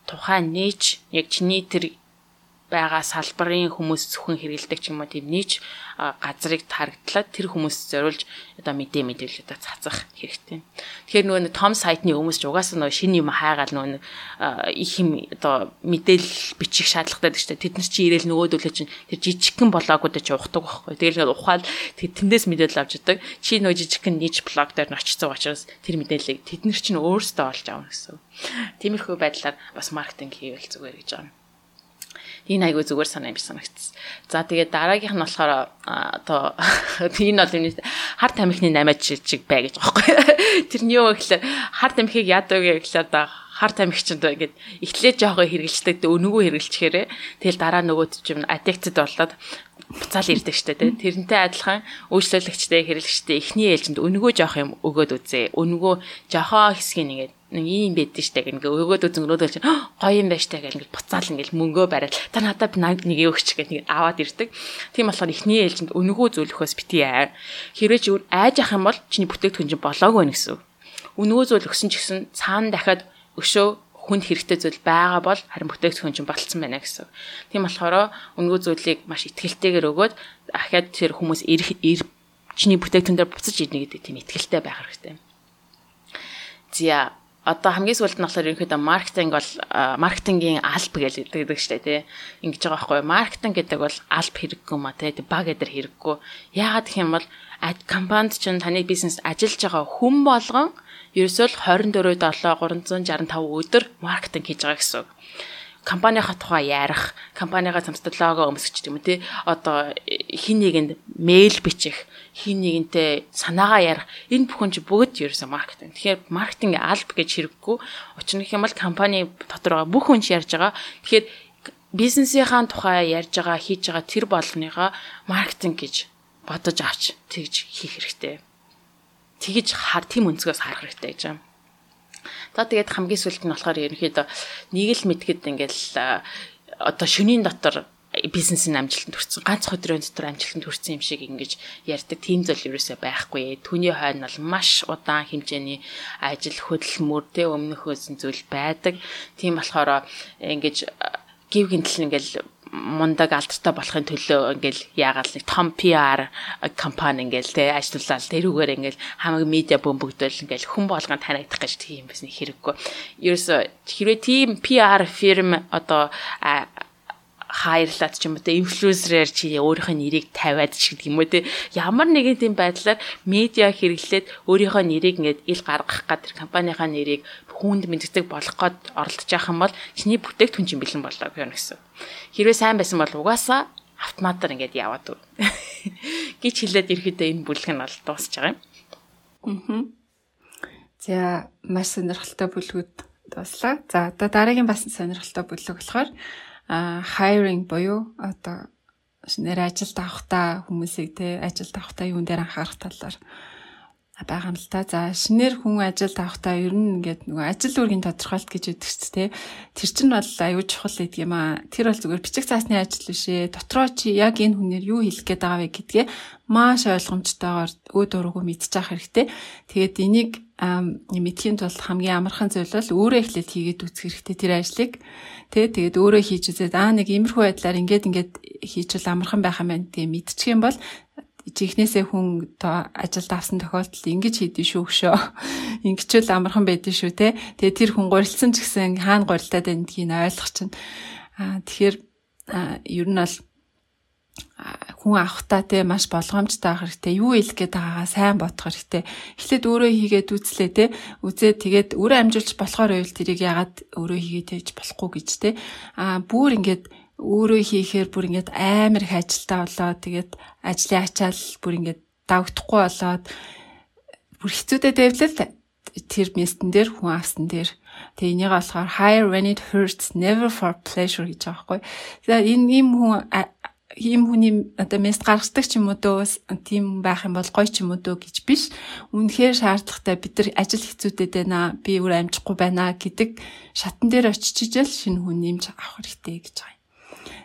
тухайн нээч яг чиний тэр байгаа салбарын хүмүүс зөвхөн хэрэгэлдэг ч юм уу тийм нийч газрыг тарагдлаад тэр хүмүүст зориулж одоо мэдээ мэдээлэлүүдээ цацах хэрэгтэй. Тэгэхээр нөгөө том сайтны хүмүүс ч угаасаа нөгөө шинэ юм хайгаал нөгөө их юм одоо мэдээлэл бичих шаардлагатай гэж тэд нар чи ирээл нөгөөдөлөө чинь тэр жижигхэн блогуудад ч ухдаг байхгүй. Тэгэл ухаал тэндээс мэдээлэл авч идэг. Чи нөгөө жижигхэн нич блог дээр нь очицсан учраас тэр мэдээллийг тэд нар чинь өөрсдөө олж авна гэсэн. Тиймэрхүү байдлаар бас маркетинг хийвэл зүгээр гэж байна. Энэ айгүй зүгээр санаа юм санагдсан. За тэгээд дараагийнх нь болохоор одоо энэ бол энэ хар тамхины 8 жижиг бай гэж байхгүй. Тэрний юу гэхээр хар тамхиг яадаг вэ гэхээр одоо хар тамхичд ингээд ихтлээ жоохоо хэрэгжилдэг өнөөгөө хэрэгжилчихээрээ тэгэл дараа нөгөөд чинь addicted болоод буцаал ирдэг штэ тий. Тэрнтэй адилхан үйлчлүүлэгчтэй хэрэглэгчтэй эхний ээлжинд өнгөө жоох юм өгөөд үзээ. Өнгөө жохоо хэсгийг нэгээд нэг юм байдэн штэ гэнгээ өгөөд өнөөдөр чинь гоё юм байна штэ гэл ингээд буцаал ингээд мөнгөө бариад та надад нэг өгч гэх нэг аваад ирдэг. Тийм болохоор эхний ээлжинд өнгөө зөвлөхөөс бити аа. Хэрвээ чи айж ах юм бол чиний бүтээгдэхүүн чинь болоогүй гэсэн. Өнгөө зөвлөхсөн ч гэсэн цаана дахиад өшөө хүнд хэрэгтэй зүйл байгаа бол харин бүтээгдэхүүн чинь баталсан байна гэсэн. Тийм болохоор өнгөө зүйлийг маш ихтгэлтэйгээр өгөөд ахаад тэр хүмүүс ирэх чиний бүтээгдэхүүн дээр буцаж ирнэ гэдэг тийм ихтгэлтэй байх хэрэгтэй. Зя одоо хамгийн сүүлд нь болохоор ерөнхийдөө маркетинг бол маркетингийн алба гэж хэлдэг шүү дээ тий. Ингэж байгаа байхгүй маркетинг гэдэг бол алба хэрэггүй ма тий баг эдэр хэрэггүй. Яагаад гэх юм бол компанид чинь таны бизнес ажиллаж байгаа хүн болгон ерөөсөө л 24 7 365 өдөр маркетинг хийж байгаа гэсэн үг компанийнхаа тухай ярих, компанийгаа цамцтай лого өмсгч юм тий. Одоо хин нэгэнд мэйл бичих, хин нэгэнтэй санаагаа ярих. Энэ бүхэн чи бүгд ерөөсөө маркетинг. Тэгэхээр маркетинг алба гэж хэрэггүй. Учир нь бол компани дотор байгаа бүх хүн ярьж байгаа. Тэгэхээр бизнесийнхаа тухай ярьж байгаа, хийж байгаа тэр болгоныгаа маркетинг гэж бодож авч тэгж хийх хэрэгтэй тэгж хар тийм өнцгөөс харах хэрэгтэй гэж байна. За тэгээд хамгийн сүүлд нь болохоор ерөнхийдөө нэг л мэдгэд ингээл одоо шөнийн дотор бизнесийн амжилтанд хүрсэн ганц өдрийн дотор амжилтанд хүрсэн юм шиг ингэж ярьдаг тийм зүйл ерөөсөй байхгүй. Түүний хойно бол маш удаан хэмжээний ажил хөдөлмөр тэ өмнөхөөс зүйл байдаг. Тийм болохоор ингэж гів гинтл ингээл мундаг алдартай болохын төлөө ингээл яагаад нэг том PR компани ингээл те ажиллуулаад тэрүүгээр ингээл хамаг медиа бөмбөгдөөл ингээл хүн болгон танигдах гэж тийм бас нэг хэрэггүй. Ерөөсө хэрвээ тийм PR фирм одоо хайрлаад ч юм уу те инфлюенсерээр чи өөрийнхөө нэрийг тавиад ч гэдэг юм уу те ямар нэгэн тийм байдлаар медиа хэрэглээд өөрийнхөө нэрийг ингээд ил гаргах гад тэр компанийнхаа нэрийг хүнд мэддэг болох гээд оролдож явах юм бол чиний бүтээгдэхүүн чинь бэлэн болоо гэсэн. Хэрвээ сайн байсан бол угаасаа автоматар ингээд яваад өг. гэж хэлээд ирэхдээ энэ бүлэг нь бол дуусч байгаа юм. Аа. За маш сонирхолтой бүлгүүд дуслаа. За одоо дараагийн бас сонирхолтой бүлэг болохоор hiring буюу одоо нэр ажилд авахта хүмүүсийг те ажилд авахта юун дээр анхаарах талаар байгаа юм л та. За шинээр хүн ажилд авахта ер нь ингээд нөгөө ажил үүргийн тодорхойлт гэж яддаг ч те. Тэр чинь бол аюул чухал гэдэг юм аа. Тэр бол зүгээр бичиг цаасны ажил биш ээ. Дотроо чи яг энэ хүнээр юу хэлэх гээд байгаа вэ гэдгээ маш ойлгомжтойгоор өөд өрөөгөө мэдчих хэрэгтэй. Тэгээд энийг мэдхийн тулд хамгийн амархан зүйл бол өөрөө эхлээд хийгээд үзэх хэрэгтэй тэр ажлыг. Тэ тэгээд өөрөө хийж үзээд аа нэг иймэрхүү байдлаар ингээд ингээд хийчихвэл амархан байх юм байна гэдэг мэдчих юм бол чихнээсээ хүн ажилд авсан тохиолдолд ингэж хийдэж шүү хөшөө. Ингэчвэл амархан байдэн шүү те. Тэгээ тэр хүн гурилсан ч гэсэн хаана гурилтаад байна гэдгийг ойлгох чинь. Аа тэгэхээр ер нь бол хүн авахтаа те маш болгоомжтой байх хэрэгтэй. Юу хэлэх гээд байгаагаа сайн бодох хэрэгтэй. Эхлээд өөрөө хийгээд үзлээ те. Үзээ тэгээд өөрөө амжилж болохоор байвал тэрийг ягаад өөрөө хийгээд байж болохгүй гэж те. Аа бүр ингээд өөрөө хийхээр бүр ингээд амар их ажилтаа болоод тэгээд ажлын ачаал бүр ингээд давагдахгүй болоод бүр хэцүүдэд байвал тэр местэн дээр хүн авсан дээр Тэгээ энийг болохоор hire when it hurts never for pleasure гэж байгаа байхгүй. За энэ ийм хүн ийм хүний одоо мест гаргадаг ч юм уу дөө тийм байх юм бол гоё ч юм уу дөө гэж биш. Үнэхээр шаардлагатай бид нар ажил хэцүүдэд байна. Би өөр амжихгүй байна гэдэг шатан дээр очиж ижил шинэ хүн нэмж авах хэрэгтэй гэж байгаа.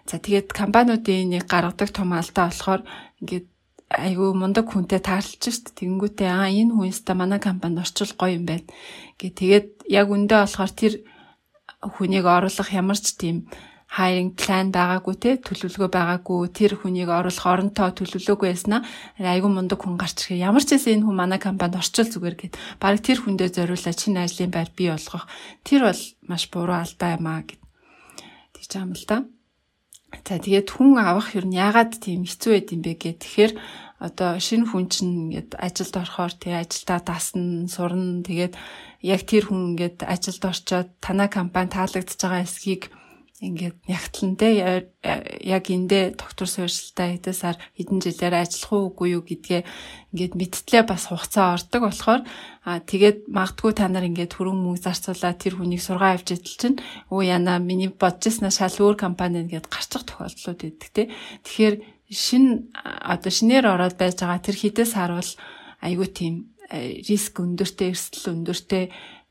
За тэгээд компаниудын нэг гаргадаг том алдаа болохоор ингээд айгүй мундаг хүнтэй таарлж шít тэгэнгүүтээ аа энэ хүн өста манай компанид орчвол гоё юм байна гэ тэгээд яг үндэ болохоор тэр хүнийг оруулах ямар ч тийм hiring plan байгаагүй те төлөвлөгөө байгаагүй тэр хүнийг оруулах оронтой төлөвлөөгүй байснаа айгүй мундаг хүн гарч ирэх ямар ч гэсэн энэ хүн манай компанид орчил зүгээр гэд. Баг тэр хүндээ зориулаад шинэ ажлын байр бий болгох. Тэр бол маш буруу алдаа юм аа гэд. Тийж байгаа юм л да. За тэгээд хүн авах юу нь яагаад тийм хэцүү байд юм бэ гэх тэгэхээр одоо шинэ хүн чинь ингээд ажилд орохоор тий ажилдаа дасна, сурна. Тэгээд яг тэр хүн ингээд ажилд орчоод танай компани таалагдж байгаа эсхийг ингээд нягтлан те яг эндээ доктор суурьшилтаа хэдэн сар хэдэн жилээр ажиллах уугүй юу гэдгээ ингээд мэдтлээ бас хугацаа ордог болохоор а тэгээд магадгүй та нар ингээд хөрөнгө мөнгө зарцуулаад тэр хүнийг сургаа авч идэл чинь өө яна миний бодчихснаа шал өөр компани нэгэд гарчих тохиолдлууд байдаг те. Тэгэхээр шин одоо шинээр ороод байж байгаа тэр хідээс харуул айгүй тийм риск өндөртэй эрсдэл өндөртэй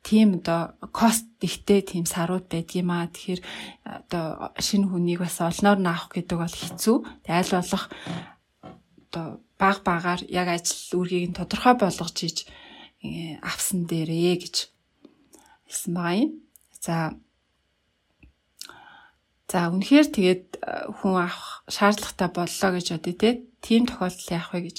тийм одоо кост ихтэй тийм сарууд байдгиймаа. Тэгэхээр одоо шинэ хүнийг бас олноор наах гэдэг бол хэцүү. Айл болох одоо баг багаар яг ажил үргийг нь тодорхой болгож иж э, авсан дээрээ гэж хэлсэн байгаа юм. За За үнэхээр тэгээд хүн авах шаардлагатай боллоо гэж бодъё те. Тийм тохиолдол яах вэ гэж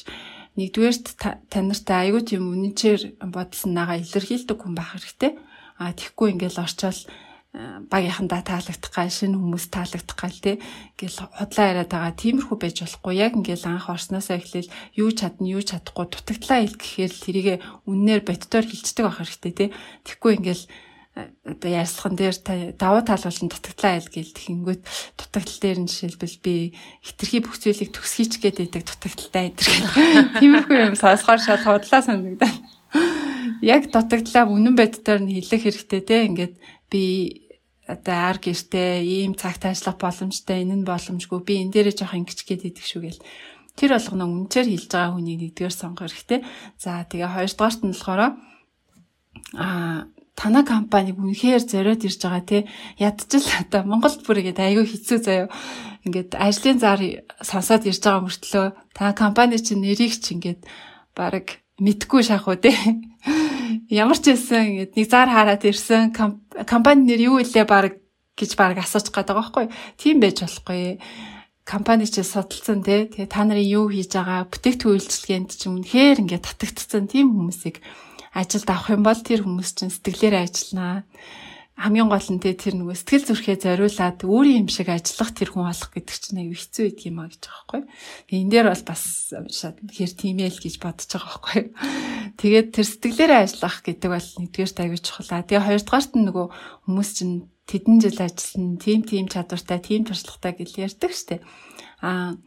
нэгдүгээрт танартай аягүй тийм үнэнчээр бодсонаагаа илэрхийлдэг хүн байх хэрэгтэй. А тэгхгүй ингээл орчоол э, багийнхандаа таалагдах гал шинэ хүмүүс таалагдах гал тий. Ингээл худлаа яриад байгаа тиймэрхүү байж болохгүй. Яг ингээл анх орсноосоо эхлээл юу чадна юу чадахгүй дутагдлаа хэл гэхээр тэрийгэ үннээр боддоор хилчдэг байх хэрэгтэй тий. Тэгхгүй ингээл одоо ярьслахын дээр давуу тал болон дутагдлаа айл гээл тэгэнгүүт дутагдал дээр нь жишээлбэл би хитрхи бүх зүйлийг төгсгийч гэдэг дутагдaltaй идэр. Тиймэрхүү юм сонсохоор шал хотлаа санагдана. Яг дутагдлаа үнэн байдлаар нь хэлэх хэрэгтэй те ингээд би одоо ар гэртээ ийм цагт ажиллах боломжтой энэ нь боломжгүй би энэ дээрээ жоох ингэч гээд идэх шүү гээл тэр болгоно үнчээр хэлж байгаа хүнийг нэгдүгээр сонгох хэрэгтэй. За тэгээ хоёрдугаарт нь болохоор аа танай компаниг үнэхээр зориод ирж байгаа те. Ядчил одоо Монголд бүр игээд айгүй хэцүү заяо ингээд ажлын зар сонсоод ирж байгаа мөртлөө та компани чинь нэрийг ч ингээд баг мэдгүй шах уу те. Ямар ч байсан ингээд нэг зар хараад ирсэн компани нэр юу илээ баг гэж баг асууж байгаа байхгүй. Тийм байж болохгүй. Компани чи судалсан те. Тэгээ та нарын юу хийж байгаа бүтээгдэхүүн үйлчилгээнд ч юм үнэхээр ингээд татагдцсан тийм хүмүүсийг ажилд авах юм бол тэр хүмүүс чинь сэтгэлээрээ ажилланаа. Хамгийн гол нь тэр нөгөө сэтгэл зүрхээ зориулаад өөрийн юм шиг ажиллах тэр хүн олох гэдэг чинь аюу хэцүү байдаг юм а гэж байгаа байхгүй. Энэ дээр бол бас шат хэр тиймэл гэж бодож байгаа байхгүй. Тэгээд тэр сэтгэлээрээ ажиллах гэдэг бол нэгдүгээр аюу чухал. Тэгээ хоёрдугаарт нь нөгөө хүмүүс чинь тэдэн жил ажилласан, тим тим чадвартай, тим туршлагатай гэж ярьдаг штеп. Аа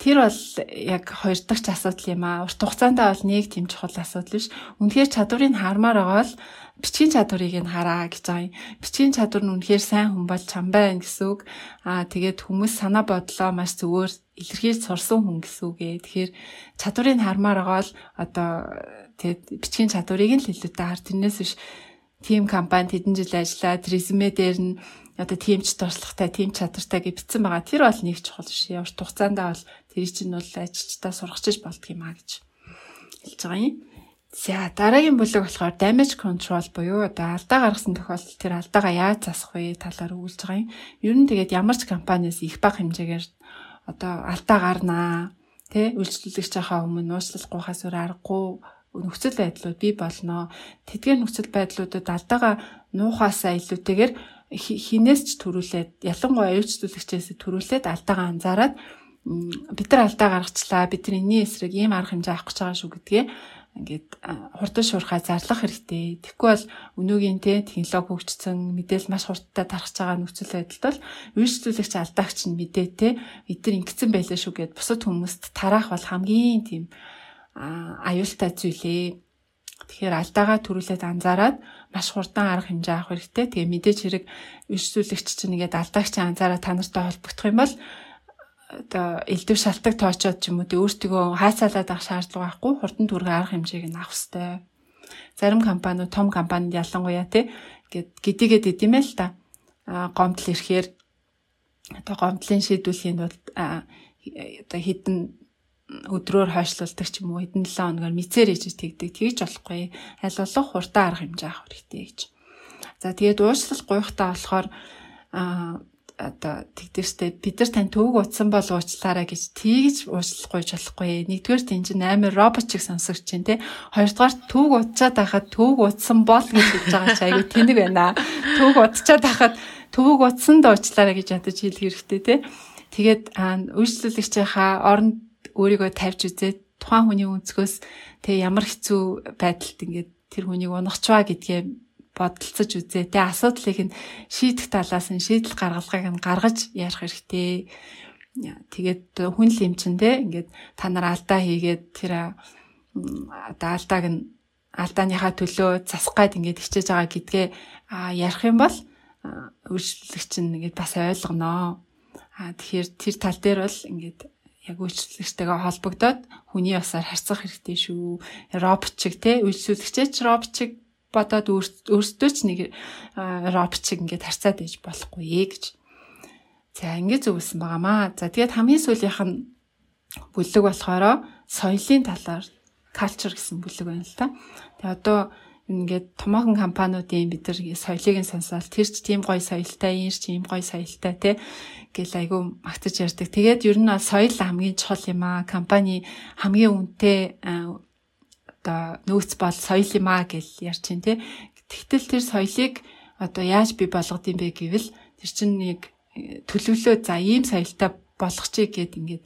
Тэр бол яг хоёр дахь асуудал юм аа. Урт хугацаанд бол нэг тийм чухал асуудал биш. Үнэхээр чадварыг хармаар байгаа бол бичгийн чадварыг нь хараа гэж байгаа юм. Бичгийн чадвар нь үнэхээр сайн хүн бол чам байна гэсэн үг. Аа тэгээд хүмүүс санаа бодлоо маш зөвөр илэрхийлж сурсан хүн гэсэн үг ээ. Тэгэхээр чадварыг хармаар байгаа бол одоо тэгээд бичгийн чадварыг нь л илүүтэй хар. Тэрнээс биш тим компани хэдэн жил ажиллаад резюме дээр нь одоо тимч туршлагатай, тим чадвартай гэж бичсэн байгаа. Тэр бол нэг чухал биш. Урт хугацаанд бол тэр чинь бол ажилчдаа сургачиж болдго юм а гэж хэлж байгаа юм. За дараагийн бүлэг болохоор damage control буюу одоо алдаа гаргасан тохиолдолд тэр алдаагаа яаж засах вэ талаар өгүүлж байгаа юм. Ер нь тэгээд ямар ч компаниас их бага хэмжээгээр одоо алдаа гарнаа тэ үйлчлүүлэгчийнхаа өмнө уучлалгүйхаас өөр аргагүй нөхцөл байдлууд бий болноо. Тэдгээр нөхцөл байдлуудад алдаагаа нуухаасаа илүүтэйгээр хинээс ч төрүүлээд ялангуяа аюулчлуулагчээс төрүүлээд алдаагаа анзаараад бид нар алдаа гаргачлаа бид нар энэний эсрэг ийм арга хэмжээ авах гэж байгаа шүү гэдгээ ингээд хурдан шуурхай зарлах хэрэгтэй. Тэгэхгүй бол өнөөгийн те технологи хөгжсөн мэдээлэл маш хурдтай тархаж байгаа нөхцөл байдалд бол үйлчлүүлэгч алдаагч нь мэдээ те нар ингэсэн байлаа шүү гэд бусад хүмүүст тараах бол хамгийн тийм аюултай зүйлээ. Тэгэхээр алдаагаа төрүүлээд анзаараад маш хурдан арга хэмжээ авах хэрэгтэй. Тэгээ мэдээж хэрэг үйлчлүүлэгч чинь нэгээд алдаагч анзаараад та нартай холбогдох юм бол одоо элдв шалтгаан тоочоод ч юм уу өөртөө хайцаалаад авах шаардлага байхгүй хурдан түргэн арга хэмжээг нь авах хэрэгтэй. Зарим компаниуд том компанид ялангуяа тий гээд гэдигээд идэм ээ л та. Гомдол ирэхээр одоо гомдлын шийдвэрлэхийн тулд одоо хідэн өдрөөр хойшлуулдаг ч юм уу хэдэн 7 хоногор мицээр ээж тэгдэг тэгж болохгүй аль болох хурдан арга хэмжээ авах хэрэгтэй гэж. За тэгээд уучлал гуйхтаа болохоор а одоо тэгдэрстэй бид нар тань төвөг утсан бол уучлаарай гэж тэгж уучлах гуйж болохгүй. Нэгдүгээр тийм чинь амар робот шиг сонсогч чинь те. Хоёрдугаар төвөг утчаад байхад төвөг утсан бол гэж хэлж байгаа чи айгу тэнэг байна. Төвөг утчаад байхад төвөг утсан да уучлаарай гэж ядаж хэлэх хэрэгтэй те. Тэгээд үйлчлүүлэгчийнхаа оронд өөрийгөө тавьж үзээд тухайн хүний өнцгөөс тэгээ ямар хэцүү байдалд ингээд тэр хүнийг унахчваа гэдгээ бодолцож үзээ. Тэгээ асуудлыг нь шийдэх талаас нь шийдэл гаргалгыг нь гаргаж ярих хэрэгтэй. Тэгээд хүн л юм чин те ингээд та нар алдаа хийгээд тэр одоо алдааг нь алдааныхаа төлөө засах гад ингээд хичээж байгаа гэдгээ ярих юм бол үйлчлэгч нь ингээд бас ойлгоноо. А тэгэхээр тэр тал дээр бол ингээд яг үйлчлэгчтэйгээ холбогдоод хүний усаар харьцах хэрэгтэй шүү. Робот чиг те үйлчлэгчээч робот чиг бодоод өөртөө ч нэг робот чиг ингээд харьцаад ээж болохгүй гэж. За ингээд зөвлөсөн байгаамаа. За тэгээд хамгийн сүүлийнх нь бүлэг болохоор соёлын талаар culture гэсэн бүлэг байна л та. Тэгээ одоо ингээд томоохон компаниудын бид нар соёлыг нь сонсоод тэр ч тийм гоё соёлтой, энэ ч тийм гоё соёлтой те гэл айгүй магтаж ярьдаг. Тэгээд ер нь бол соёл хамгийн чухал юм аа. Компани хамгийн үнэтэй одоо нөөц бол соёл юм аа гэл ярьж чинь те. Тэгтэл тэр соёлыг одоо яаж бий болгодсон бэ гэвэл тэр чинь нэг э, төлөвлөө за ийм соёлтой болгочих гээд ингээд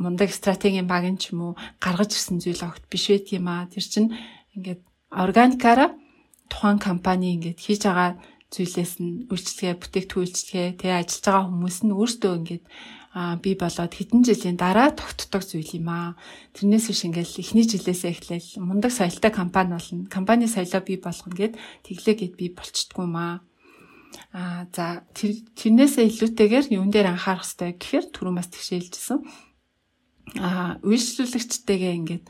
мундаг стратегийн баг нь ч юм уу гаргаж ирсэн зүйл огт биш байт юм аа. Тэр чинь ингээд органикаараа тухайн компани ингээд хийж байгаа зүйлээс нь үйлчлэгээ, бүтээгдэхүүн үйлчлэгээ, тэгээ ажиллаж байгаа хүмүүс нь өөрсдөө ингээд би болоод хэдэн жилийн дараа тогтдог зүйл юм аа. Тэрнээс биш ингээл эхний жилээсээ эхлээл мундаг соёлтой компани болно. Компани соёлоо бий болгоно гэд тэглээ гэд би болчтгүй юм аа. Аа за тэр тэрнээсээ илүүтэйгээр юун дээр анхаарах хэрэгтэй гэхээр түрүү бас тэгшээлжсэн. Аа үйлчлүүлэгчтэйгээ ингээд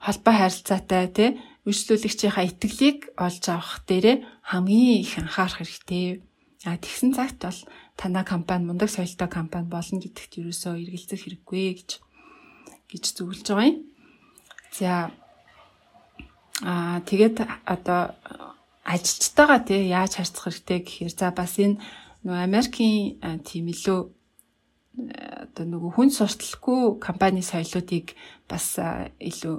холбоо харилцаатай тий үйлчлүүлэгчийнхаа итгэлийг олж авах дээрээ хамгийн их анхаарах хэрэгтэй. А тэгсэн цагт бол танай компани мундаг соёлтой компани болно гэдэгт ерөөсөө эргэлзэх хэрэггүй гэж гэж зөвлөж байгаа юм. За аа тэгээд одоо ажилчтайгаа тий яаж харьцах хэрэгтэй гэхээр за бас энэ нөгөө Америкийн тийм илүү одоо нөгөө хүн сурталчгүй компани соёлоодыг бас илүү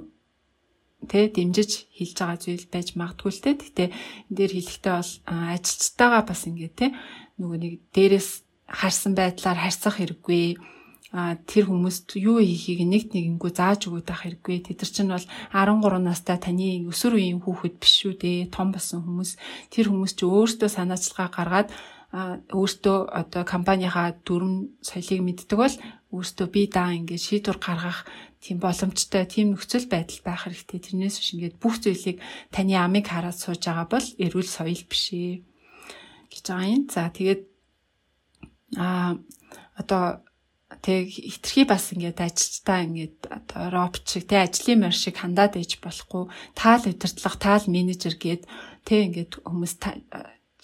тэ дэмжиж хэлж байгаа зүйл байж магадгүй л тэ. Гэтэ энэ дээр хэлэхдээ бол ажилчтайгаа бас ингээ тэ нөгөө нэг дээрээс харсан байдлаар харьцах хэрэггүй а тэр хүмүүст юу хийхийг нэгт нэгэнгүү зааж өгöd байх хэрэггүй. Тэд нар чинь бол 13 настай таны өсвөр үеийн хүүхэд биш шүү дээ. Том болсон хүмүүс. Тэр хүмүүс чи өөртөө санаачлагаа гаргаад өөртөө одоо компанийнхаа дүрм соёлыг мэддэг бол өөртөө би даа ингээд шийдвэр гаргах тийм боломжтой тийм нөхцөл байдал байх хэрэгтэй. Тэрнээс биш ингээд бүх зүйлийг таны амыг хараад сууж байгаа бол эрүүл соёл биш ээ байгаа юм. За тэгээд а одоо тэг хитрхи бас ингээд ажилтаа ингээд одоо робот шиг тэг ажлын мөр шиг хандаад ээж болохгүй таал удирдлага таал менежер гээд тэг ингээд хүмүүс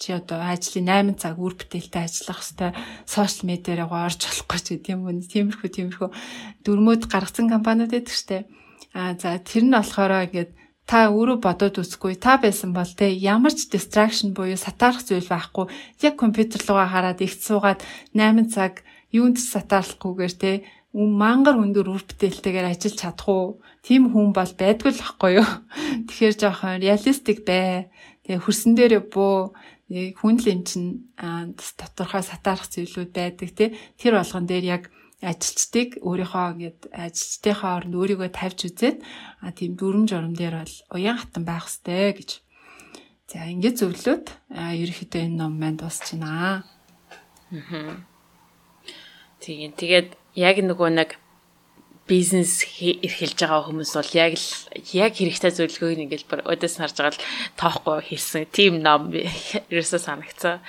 чи одоо ажлын 8 цаг үр бүтээлтэй ажиллах хэвээр сошиал медиараа орж болохгүй ч гэдэм юм. Тиймэрхүү тиймэрхүү дөрмөд гаргацсан компаниуд байдаг штэ. А за тэр нь болохоор ингээд та өөрөө бодоод үзгүй та байсан бол те ямар ч distraction буюу сатаарах зүйл байхгүй яг компьютер руугаа хараад ихт суугаад 8 цаг юунд ч сатаарлахгүйгээр те мангар өндөр үр бүтээлтэйгээр ажиллаж чадах уу? Тим хүн бол байдгүй л байхгүй юу? Тэгэхээр жоохон реалистик бай. Тэгээ хөрсөн дээр буу хүн л юм чинь тодорхой сатаарах зүйлүүд байдаг тий. Тэр болгон дээр яг ажилчдыг өөрийнхөө ингээд ажилчдынхаа оронд өөрийгөө тавьж үзээд а тийм дүрм журам дээр бол уян хатан байх хэвээр гэж. За ингээд зөвлөд ерөөхдөө энэ ном маань дуусч байна. Аа. Тийм. Тэгээд яг нөгөө нэг бизнес эрхэлж байгаа хүмүүс бол яг л яг хэрэгтэй зөвлөгөөг ингээл бүр өдөөс харж байгаа л тоохгүй хэлсэн тийм ном ерөөсөө санагцсан.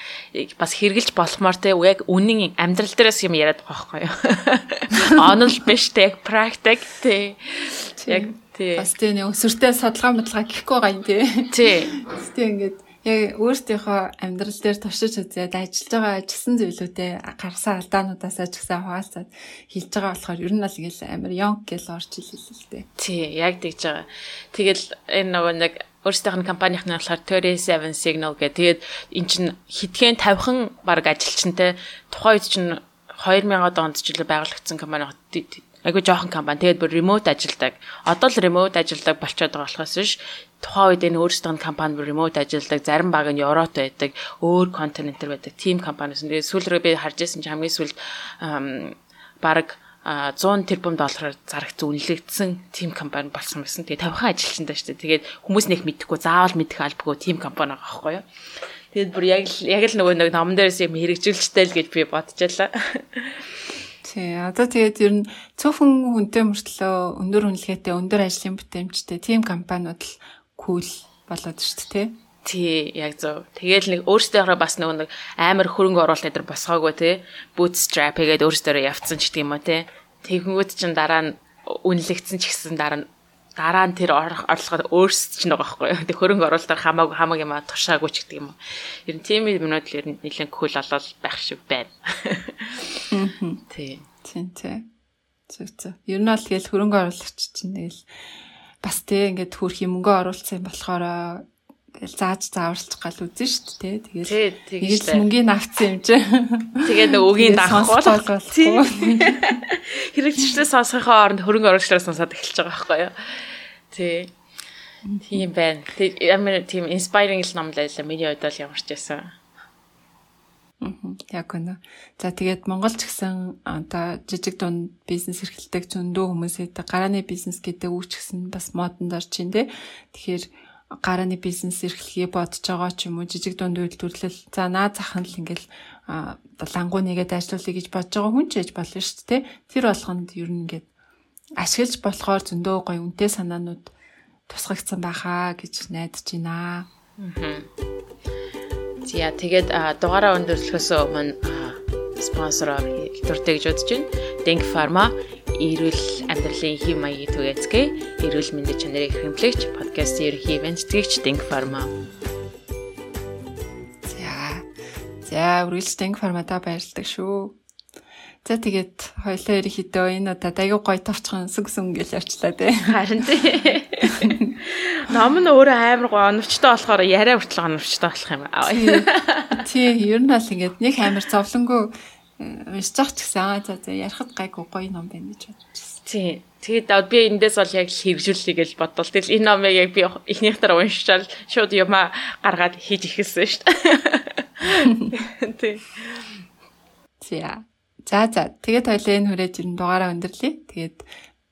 Бас хэрглэж болохмоор те яг үнэн амьдрал дээрээс юм яриад байгаа байхгүй юу. Онол биш те яг практик те яг тий. Бас тий нэг өсвөртэй садлгаа мэдлага гэхгүй байгаа юм тий. Тий. Тий ингээд яг өөрсдийнхөө амьдрал дээр туршиж үзээд ажиллаж байгаа ажилласан зүйлүүдээ гарсан алдаануудаас ч гэсэн хуваалцаад хэлж байгаа болохоор ер нь бол ингээл амар йонг гэл орж илээ л дээ. Тий, яг тэгж байгаа. Тэгэл энэ нөгөө нэг өөрсдийнх нь компанийн болохоор 37 signal гэх. Тэгээд эн чинь хитгэн 50хан баг ажилчинтай тухайн үед чинь 2000-ад онд ч илүү байгуулагдсан компани айгу жоохон компани. Тэгээд бүр remote ажилдаг. Одоо л remote ажилдаг болчиход байгаа болохоос биш тухайн үед энэ өөрсдөө компани remote ажилладаг, зарим баг нь Европт байдаг, өөр континентэр байдаг, team компаниуд. Тэгээд сүүл рүү би харж ирсэн чинь хамгийн сүүлд баг 100 тэрбум доллараар зарагц үнэлэгдсэн тим компани болсон байсан. Тэгээ 50 ажилчтай шүү дээ. Тэгээд хүмүүс нэг мэдэхгүй заавал мэдэх албагүй тим компани байгаа байхгүй юу. Тэгээд бүр яг л яг л нөгөө нэг номон дээрээс юм хэрэгжүүлжтэй л гэж би бодчихлаа. Тий. Одоо тэгээд ер нь цөөхөн хүнтэй мөртлөө өндөр үнэлгээтэй өндөр ажлын бүтээмжтэй тим компаниуд л кул болоод шүү дээ. Тий, яг зөв. Тэгээл нэг өөрсдөө бас нэг амар хөрөнгө оруулалт өдр босгоогүй те. Bootstrap хийгээд өөрсдөө явцсан ч гэдэг юм уу те. Тэгэнгүүт чин дараа нь үнэлэгдсэн ч гэсэн дараа нь дараа нь тэр орлогод өөрсдөд ч байгаа байхгүй юу. Тэг хөрөнгө оруулалтаар хамаагүй хамаг юм а тушаагүй ч гэдэг юм уу. Ер нь тийм юмнууд л ер нь нэлээд кул олол байх шиг байна. Тий. Тий, тий. Зөв зөв. Ер нь бол тэгэл хөрөнгө оруулагч чинь тэгэл бас тий ингээд хөрх юм мөнгө оруулсан болохоор Тэгэл зааж зааварч гал үзэн шүү дээ. Тэгээд тэгээд мөнгөний авцсан юм чи. Тэгээд нэг үгийн даахгүй болохгүй. Хэрэгжлээ сонсохын оронд хөрөнгө оруулагчдаа сонсоод эхэлж байгаа байхгүй юу. Тий. Тийм байна. Тэгээд ямар тийм inspiring л ном лайлаа. Миний хувьд бол ямарч байсан. Яг үнэ. За тэгээд Монгол ч гэсэн одоо жижиг дунд бизнес эрхэлдэг зөндөө хүмүүсээ гарааны бизнес гэдэг үг ч гэсэн бас модонд орж ин тээ. Тэгэхээр гарааны бизнес эрхлэхий бодож байгаа ч юм уу жижиг дунд үйлдвэрлэл за наа захын л ингээл лангуу нэгээд ажиллуулъя гэж бодож байгаа хүн ч яж болно шүү дээ. Тэр болгонд ер нь ингээд ашиглаж болохоор зөндөө гоё үнэтэй санаанууд тусгагдсан байхаа гэж найдаж байна. За тэгээд дугаараа өндөрлөхөөс өмнө спонсороор хэлтүртэй гэж бодож байна. Denk Pharma эрүүл амьдралын хэв маягийг түгээцгээе. Эрүүл мэндийн чанарыг хэмжлэгч подкастын ерхий венцтгэгч Denk Pharma. За. За, үргэлж Denk Pharma-да баярлалдаг шүү. За тэгээд хоёлоо ерөнхийдөө энэ удаад аягүй гоё товчхон сүг сүн гэж явчлаа тий. Харин тий. Ном нь өөрөө амар гоё оновчтой болохоор яриа хүртэл оновчтой болох юм аа. Тий, ер нь бол ингээд нэг амар зовлонгүй уншиж ч гэсэн аа за за ярахад гайгүй гоё ном байна гэж бодчихсон. Тий. Тэгээд би эндээс бол яг хэрэгжүүлэе гэж бодвол тэгэл энэ номыг яг би эхнийх дараа уншичаал шууд юма гаргаад хийж ихэлсэн шүү дээ. Тий. За. За за. Тэгээд хоёлаа энэ хүрээд ер нь дугаараа өндөрлөе. Тэгээд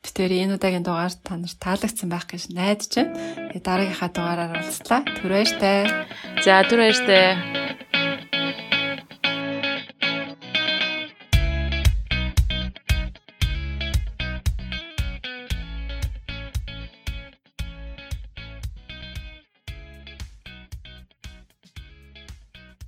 битээр энэ удаагийн дугаар та нарт таалагдсан байх гэж найдаж байна. Тэгээд дараагийнхаа дугаараар уулзлаа. Түр баяртай. За түр баяртай.